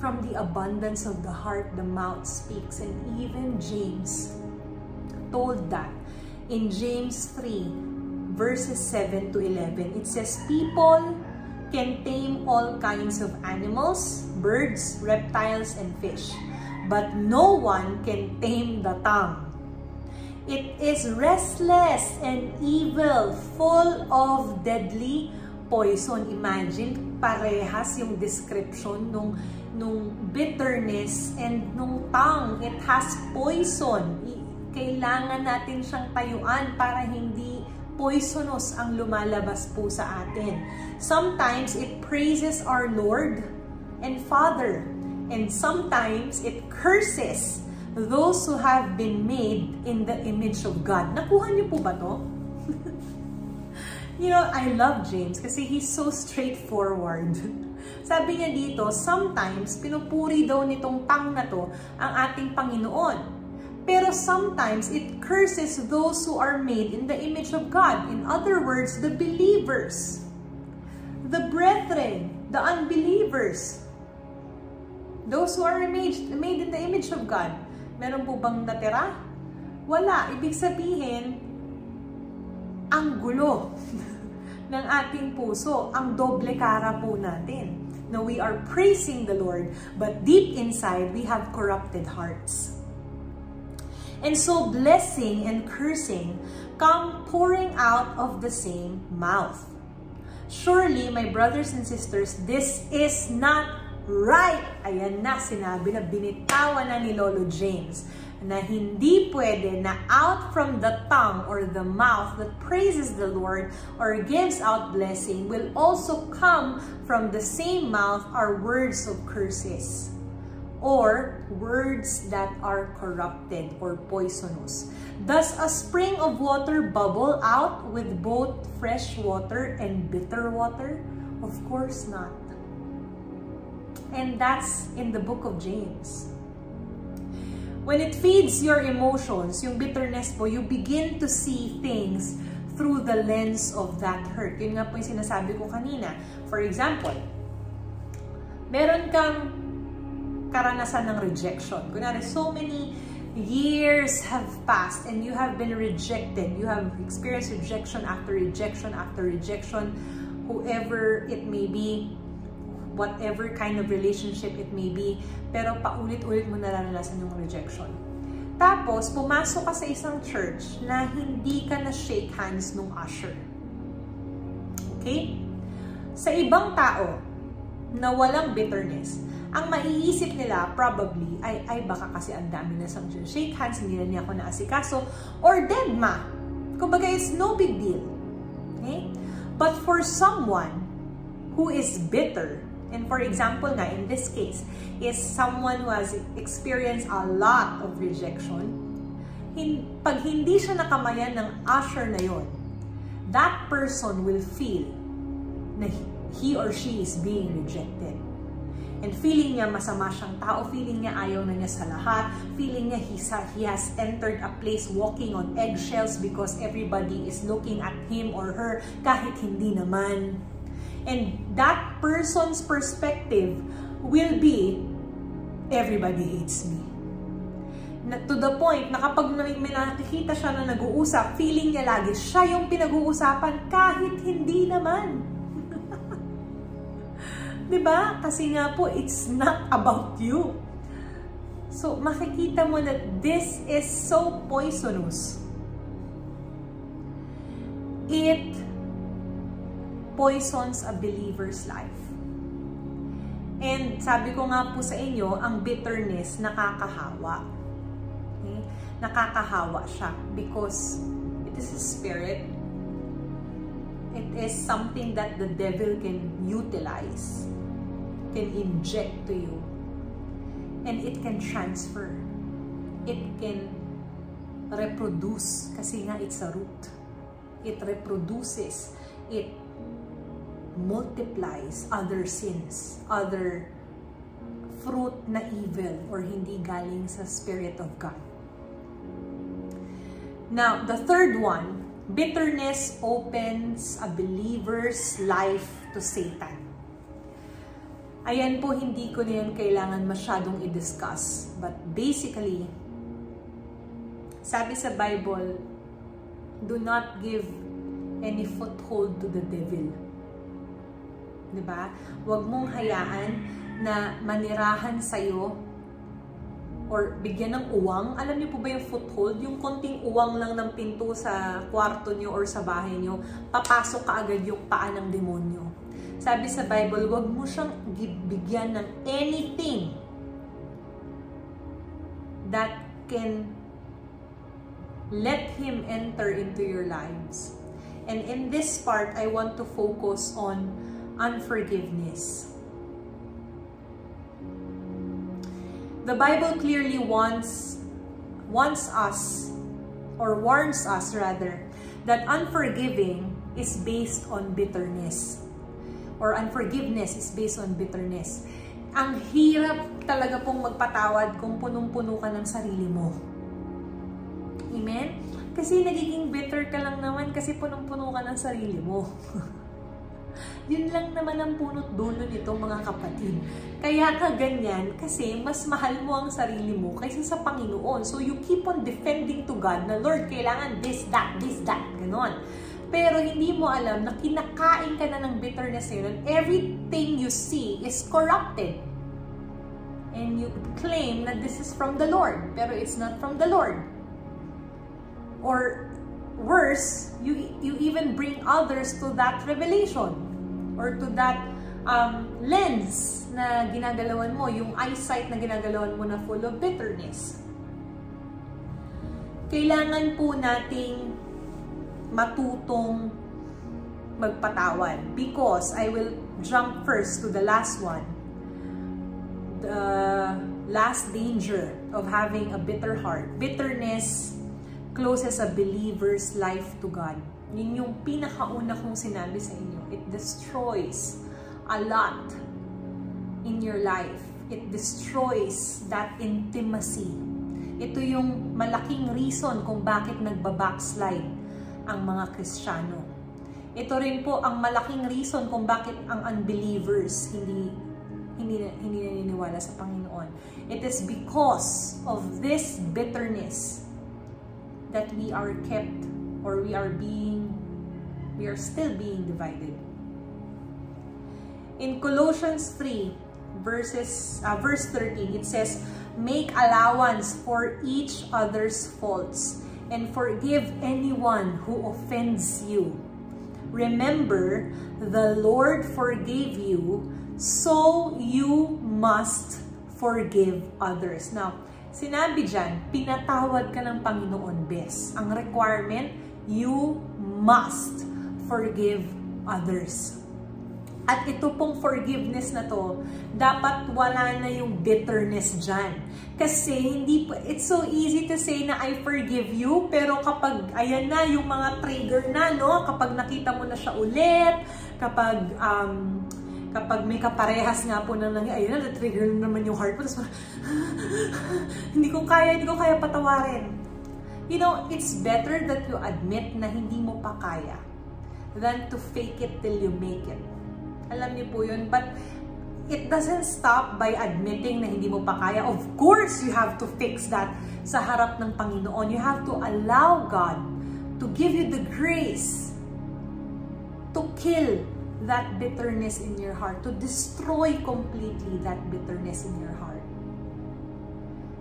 Speaker 1: From the abundance of the heart, the mouth speaks. And even James told that in James 3, verses 7 to 11. It says, People can tame all kinds of animals, birds, reptiles, and fish. But no one can tame the tongue. It is restless and evil, full of deadly poison. Imagine, parehas yung description nung, nung bitterness and nung tongue. It has poison. Kailangan natin siyang tayuan para hindi poisonous ang lumalabas po sa atin. Sometimes it praises our Lord and Father. And sometimes it curses those who have been made in the image of God. Nakuha niyo po ba to? You know, I love James kasi he's so straightforward. [laughs] Sabi niya dito, sometimes pinupuri daw nitong tang na to ang ating Panginoon. Pero sometimes it curses those who are made in the image of God. In other words, the believers, the brethren, the unbelievers, those who are made, made in the image of God. Meron po bang natira? Wala. Ibig sabihin, ang gulo [laughs] ng ating puso, ang doble kara po natin. Now, we are praising the Lord, but deep inside, we have corrupted hearts. And so, blessing and cursing come pouring out of the same mouth. Surely, my brothers and sisters, this is not right. Ayan na, sinabi na binitawan na ni Lolo James. Na hindi pwede na out from the tongue or the mouth that praises the Lord or gives out blessing will also come from the same mouth are words of curses or words that are corrupted or poisonous. Does a spring of water bubble out with both fresh water and bitter water? Of course not. And that's in the book of James. When it feeds your emotions, yung bitterness po, you begin to see things through the lens of that hurt. Yun nga po yung sinasabi ko kanina. For example, meron kang karanasan ng rejection. Kunwari, so many years have passed and you have been rejected. You have experienced rejection after rejection after rejection, whoever it may be, whatever kind of relationship it may be, pero paulit-ulit mo nararanasan yung rejection. Tapos, pumasok ka sa isang church na hindi ka na shake hands nung usher. Okay? Sa ibang tao na walang bitterness, ang maiisip nila probably ay, ay baka kasi ang dami na sa shake hands, hindi na niya ako naasikaso, or dead ma. Kumbaga, it's no big deal. Okay? But for someone who is bitter, And for example nga, in this case, is someone who has experienced a lot of rejection. Hin pag hindi siya nakamayan ng usher na yon, that person will feel na he or she is being rejected. And feeling niya masama siyang tao, feeling niya ayaw na niya sa lahat, feeling niya he, he has entered a place walking on eggshells because everybody is looking at him or her kahit hindi naman. And that person's perspective will be, everybody hates me. Na, to the point na kapag may, nakikita siya na nag-uusap, feeling niya lagi siya yung pinag-uusapan kahit hindi naman. [laughs] 'Di ba? Kasi nga po, it's not about you. So, makikita mo na this is so poisonous. It poisons a believer's life. And sabi ko nga po sa inyo, ang bitterness nakakahawa. Okay? Nakakahawa siya because it is a spirit. It is something that the devil can utilize, can inject to you. And it can transfer. It can reproduce kasi nga it's a root. It reproduces. It multiplies other sins, other fruit na evil or hindi galing sa Spirit of God. Now, the third one, bitterness opens a believer's life to Satan. Ayan po, hindi ko na yan kailangan masyadong i-discuss. But basically, sabi sa Bible, do not give any foothold to the devil 'di ba? Huwag mong hayaan na manirahan sa iyo or bigyan ng uwang. Alam niyo po ba yung foothold? Yung konting uwang lang ng pinto sa kwarto niyo or sa bahay niyo, papasok ka agad yung paa ng demonyo. Sabi sa Bible, huwag mo siyang bigyan ng anything that can let him enter into your lives. And in this part, I want to focus on unforgiveness. The Bible clearly wants, wants us, or warns us rather, that unforgiving is based on bitterness. Or unforgiveness is based on bitterness. Ang hirap talaga pong magpatawad kung punong-puno ka ng sarili mo. Amen? Kasi nagiging bitter ka lang naman kasi punong-puno ka ng sarili mo. [laughs] Yun lang naman ang punot dulo nito mga kapatid. Kaya ka ganyan kasi mas mahal mo ang sarili mo kaysa sa Panginoon. So you keep on defending to God na Lord, kailangan this, that, this, that, ganon. Pero hindi mo alam na kinakain ka na ng bitterness na yun. Everything you see is corrupted. And you claim that this is from the Lord. Pero it's not from the Lord. Or worse, you, you even bring others to that revelation or to that um, lens na ginagalawan mo, yung eyesight na ginagalawan mo na full of bitterness. kailangan po nating matutong magpatawad. Because I will jump first to the last one. The last danger of having a bitter heart. Bitterness closes a believer's life to God. Yun yung pinakauna kong sinabi sa inyo. It destroys a lot in your life. It destroys that intimacy. Ito yung malaking reason kung bakit nagbabackslide ang mga Kristiyano. Ito rin po ang malaking reason kung bakit ang unbelievers hindi hindi hindi naniniwala sa Panginoon. It is because of this bitterness that we are kept or we are being we are still being divided. In Colossians 3 verses uh, verse 13 it says make allowance for each other's faults and forgive anyone who offends you. Remember, the Lord forgave you, so you must forgive others. Now, sinabi dyan, pinatawad ka ng Panginoon, bes. Ang requirement, you must forgive others. At ito pong forgiveness na to, dapat wala na yung bitterness dyan. Kasi hindi po, it's so easy to say na I forgive you, pero kapag, ayan na, yung mga trigger na, no? Kapag nakita mo na siya ulit, kapag, um, kapag may kaparehas nga po na nangyay, ayun na, trigger na naman yung heart mo, tapos [laughs] hindi ko kaya, hindi ko kaya patawarin. You know, it's better that you admit na hindi mo pa kaya than to fake it till you make it. Alam niyo po yun. But it doesn't stop by admitting na hindi mo pa kaya. Of course, you have to fix that sa harap ng Panginoon. You have to allow God to give you the grace to kill that bitterness in your heart, to destroy completely that bitterness in your heart.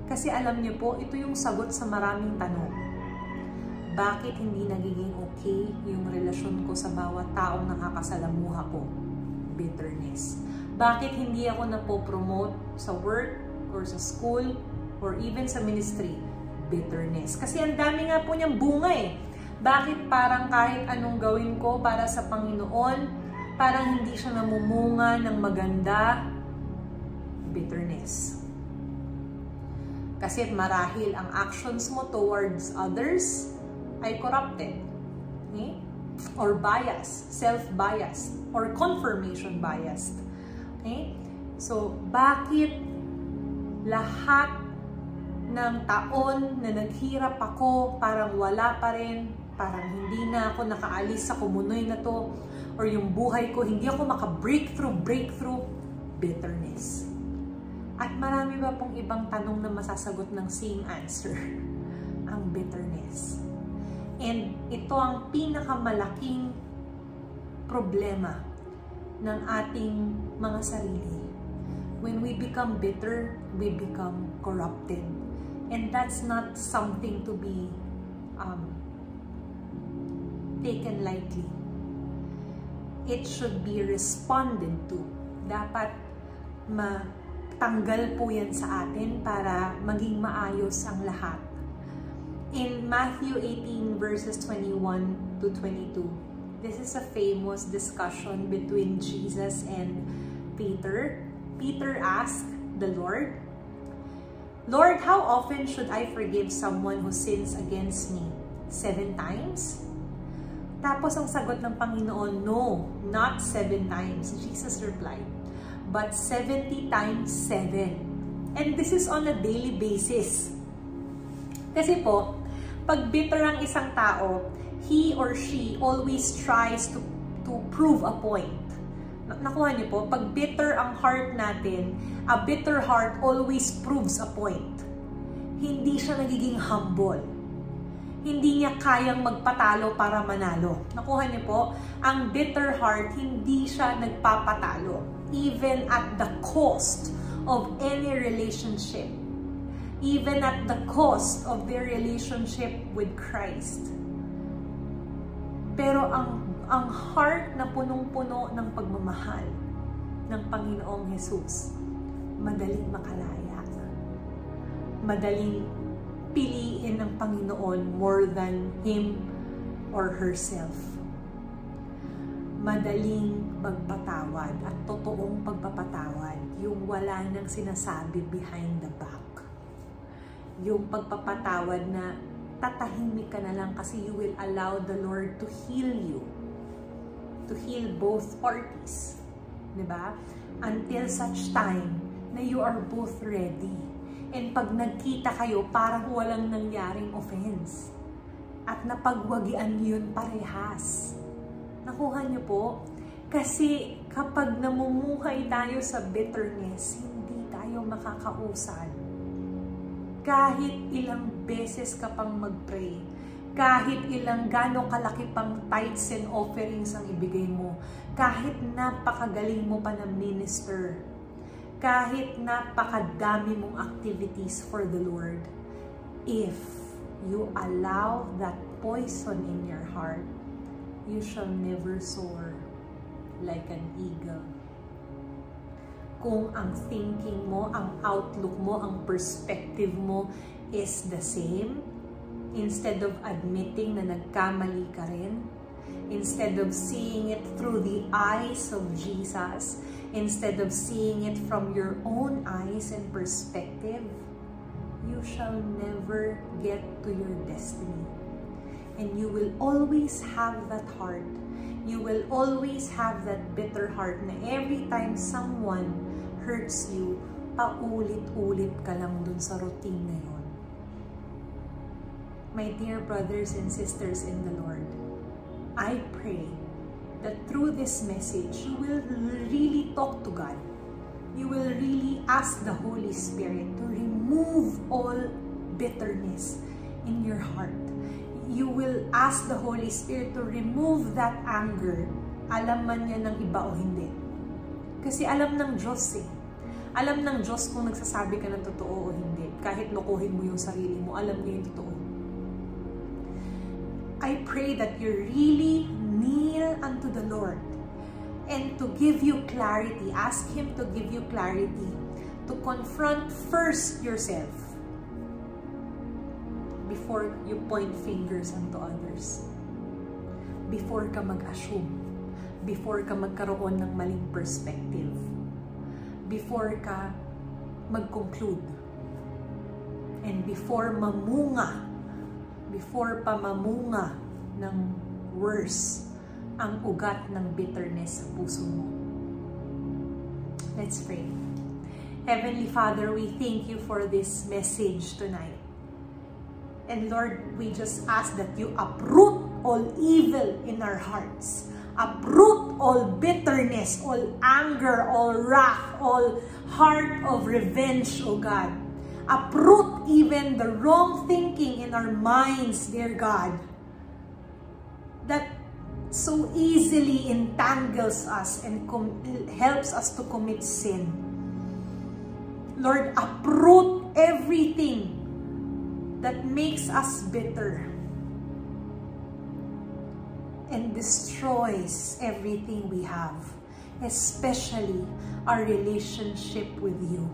Speaker 1: Kasi alam niyo po, ito yung sagot sa maraming tanong. Bakit hindi nagiging okay yung relasyon ko sa bawat taong nakakasalamuha ko? bitterness. Bakit hindi ako napopromote sa work or sa school or even sa ministry? Bitterness. Kasi ang dami nga po niyang bunga eh. Bakit parang kahit anong gawin ko para sa Panginoon, parang hindi siya namumunga ng maganda? Bitterness. Kasi marahil ang actions mo towards others ay corrupted. Okay? or bias, self-biased, or confirmation biased. Okay? So, bakit lahat ng taon na naghirap ako, parang wala pa rin, parang hindi na ako nakaalis sa kumunoy na to, or yung buhay ko, hindi ako maka-breakthrough, breakthrough, bitterness. At marami ba pong ibang tanong na masasagot ng same answer? [laughs] Ang bitterness. And ito ang pinakamalaking problema ng ating mga sarili. When we become bitter, we become corrupted. And that's not something to be um, taken lightly. It should be responded to. Dapat matanggal po yan sa atin para maging maayos ang lahat in Matthew 18 verses 21 to 22. This is a famous discussion between Jesus and Peter. Peter asked the Lord, Lord, how often should I forgive someone who sins against me? Seven times? Tapos ang sagot ng Panginoon, no, not seven times. Jesus replied, but 70 times seven. And this is on a daily basis. Kasi po, pag bitter ang isang tao, he or she always tries to, to prove a point. Nakuha niyo po, pag bitter ang heart natin, a bitter heart always proves a point. Hindi siya nagiging humble. Hindi niya kayang magpatalo para manalo. Nakuha niyo po, ang bitter heart, hindi siya nagpapatalo. Even at the cost of any relationship even at the cost of their relationship with Christ. Pero ang ang heart na punong-puno ng pagmamahal ng Panginoong Jesus, madaling makalaya. Madaling piliin ng Panginoon more than him or herself. Madaling magpatawad at totoong pagpapatawad, yung wala nang sinasabi behind the back. Yung pagpapatawad na tatahimik ka na lang kasi you will allow the Lord to heal you. To heal both parties. Diba? Until such time na you are both ready. And pag nagkita kayo, parang walang nangyaring offense. At napagwagian yun parehas. Nakuha niyo po? Kasi kapag namumuhay tayo sa bitterness, hindi tayo makakausad. Kahit ilang beses ka pang mag-pray, kahit ilang gano'ng kalaki pang tithes and offerings ang ibigay mo, kahit napakagaling mo pa na minister, kahit napakadami mong activities for the Lord, if you allow that poison in your heart, you shall never soar like an eagle. Kung ang thinking mo, ang outlook mo, ang perspective mo is the same, instead of admitting na nagkamali ka rin, instead of seeing it through the eyes of Jesus, instead of seeing it from your own eyes and perspective, you shall never get to your destiny. And you will always have that heart. You will always have that bitter heart na every time someone hurts you, paulit-ulit ka lang dun sa routine na yun. My dear brothers and sisters in the Lord, I pray that through this message, you will really talk to God. You will really ask the Holy Spirit to remove all bitterness in your heart you will ask the Holy Spirit to remove that anger. Alam man niya ng iba o hindi. Kasi alam ng Diyos eh. Alam ng Diyos kung nagsasabi ka ng totoo o hindi. Kahit lokohin mo yung sarili mo, alam niya yung totoo. I pray that you really kneel unto the Lord and to give you clarity. Ask Him to give you clarity to confront first yourself before you point fingers unto others. Before ka mag-assume. Before ka magkaroon ng maling perspective. Before ka mag-conclude. And before mamunga, before pa mamunga ng worse ang ugat ng bitterness sa puso mo. Let's pray. Heavenly Father, we thank you for this message tonight. And Lord, we just ask that you uproot all evil in our hearts. Uproot all bitterness, all anger, all wrath, all heart of revenge, O God. Uproot even the wrong thinking in our minds, dear God, that so easily entangles us and helps us to commit sin. Lord, uproot everything that makes us bitter and destroys everything we have, especially our relationship with you.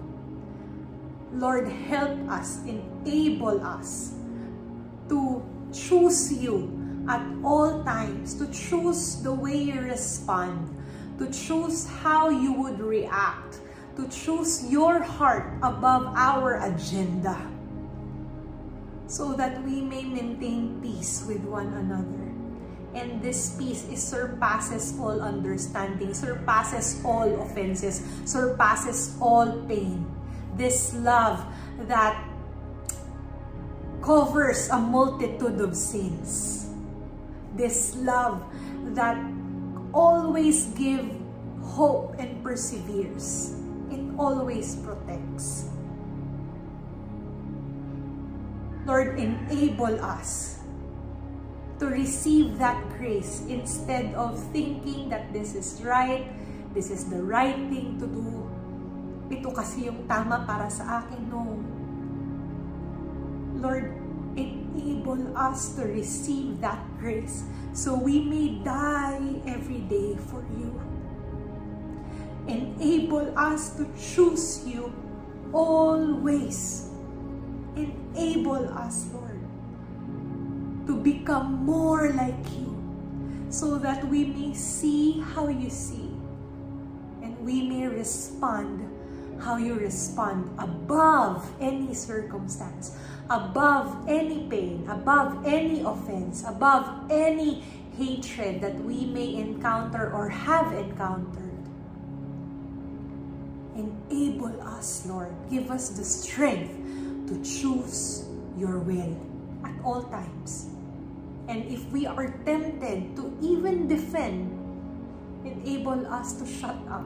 Speaker 1: Lord, help us, enable us to choose you at all times, to choose the way you respond, to choose how you would react, to choose your heart above our agenda so that we may maintain peace with one another. And this peace is surpasses all understanding, surpasses all offenses, surpasses all pain. This love that covers a multitude of sins. This love that always gives hope and perseveres. It always protects. Lord, enable us to receive that grace instead of thinking that this is right, this is the right thing to do. Ito kasi yung tama para sa akin. No. Lord, enable us to receive that grace so we may die every day for you. Enable us to choose you always Enable us, Lord, to become more like you so that we may see how you see and we may respond how you respond above any circumstance, above any pain, above any offense, above any hatred that we may encounter or have encountered. Enable us, Lord. Give us the strength to choose your will at all times. And if we are tempted to even defend, enable us to shut up.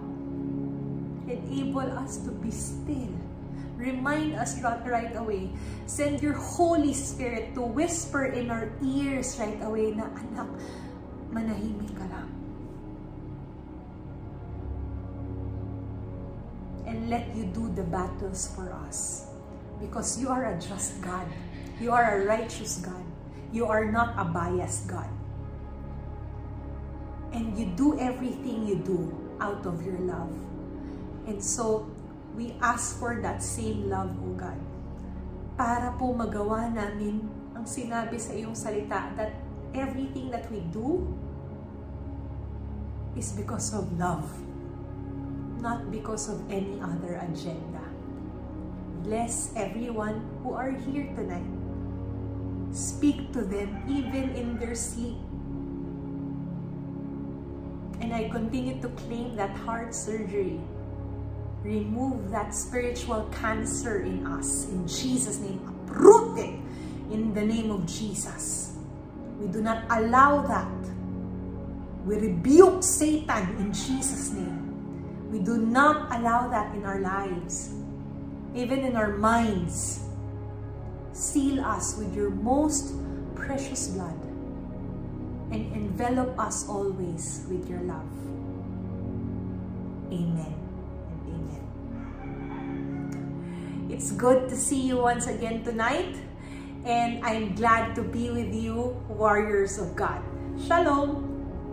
Speaker 1: Enable us to be still. Remind us right, away. Send your Holy Spirit to whisper in our ears right away na, anak, manahimik ka lang. And let you do the battles for us. Because you are a just God. You are a righteous God. You are not a biased God. And you do everything you do out of your love. And so, we ask for that same love, O God. Para po magawa namin ang sinabi sa iyong salita that everything that we do is because of love, not because of any other agenda. Bless everyone who are here tonight. Speak to them even in their sleep. And I continue to claim that heart surgery. Remove that spiritual cancer in us. In Jesus' name, uproot it in the name of Jesus. We do not allow that. We rebuke Satan in Jesus' name. We do not allow that in our lives, even in our minds. Seal us with your most precious blood and envelop us always with your love. Amen and amen. It's good to see you once again tonight, and I'm glad to be with you, warriors of God. Shalom!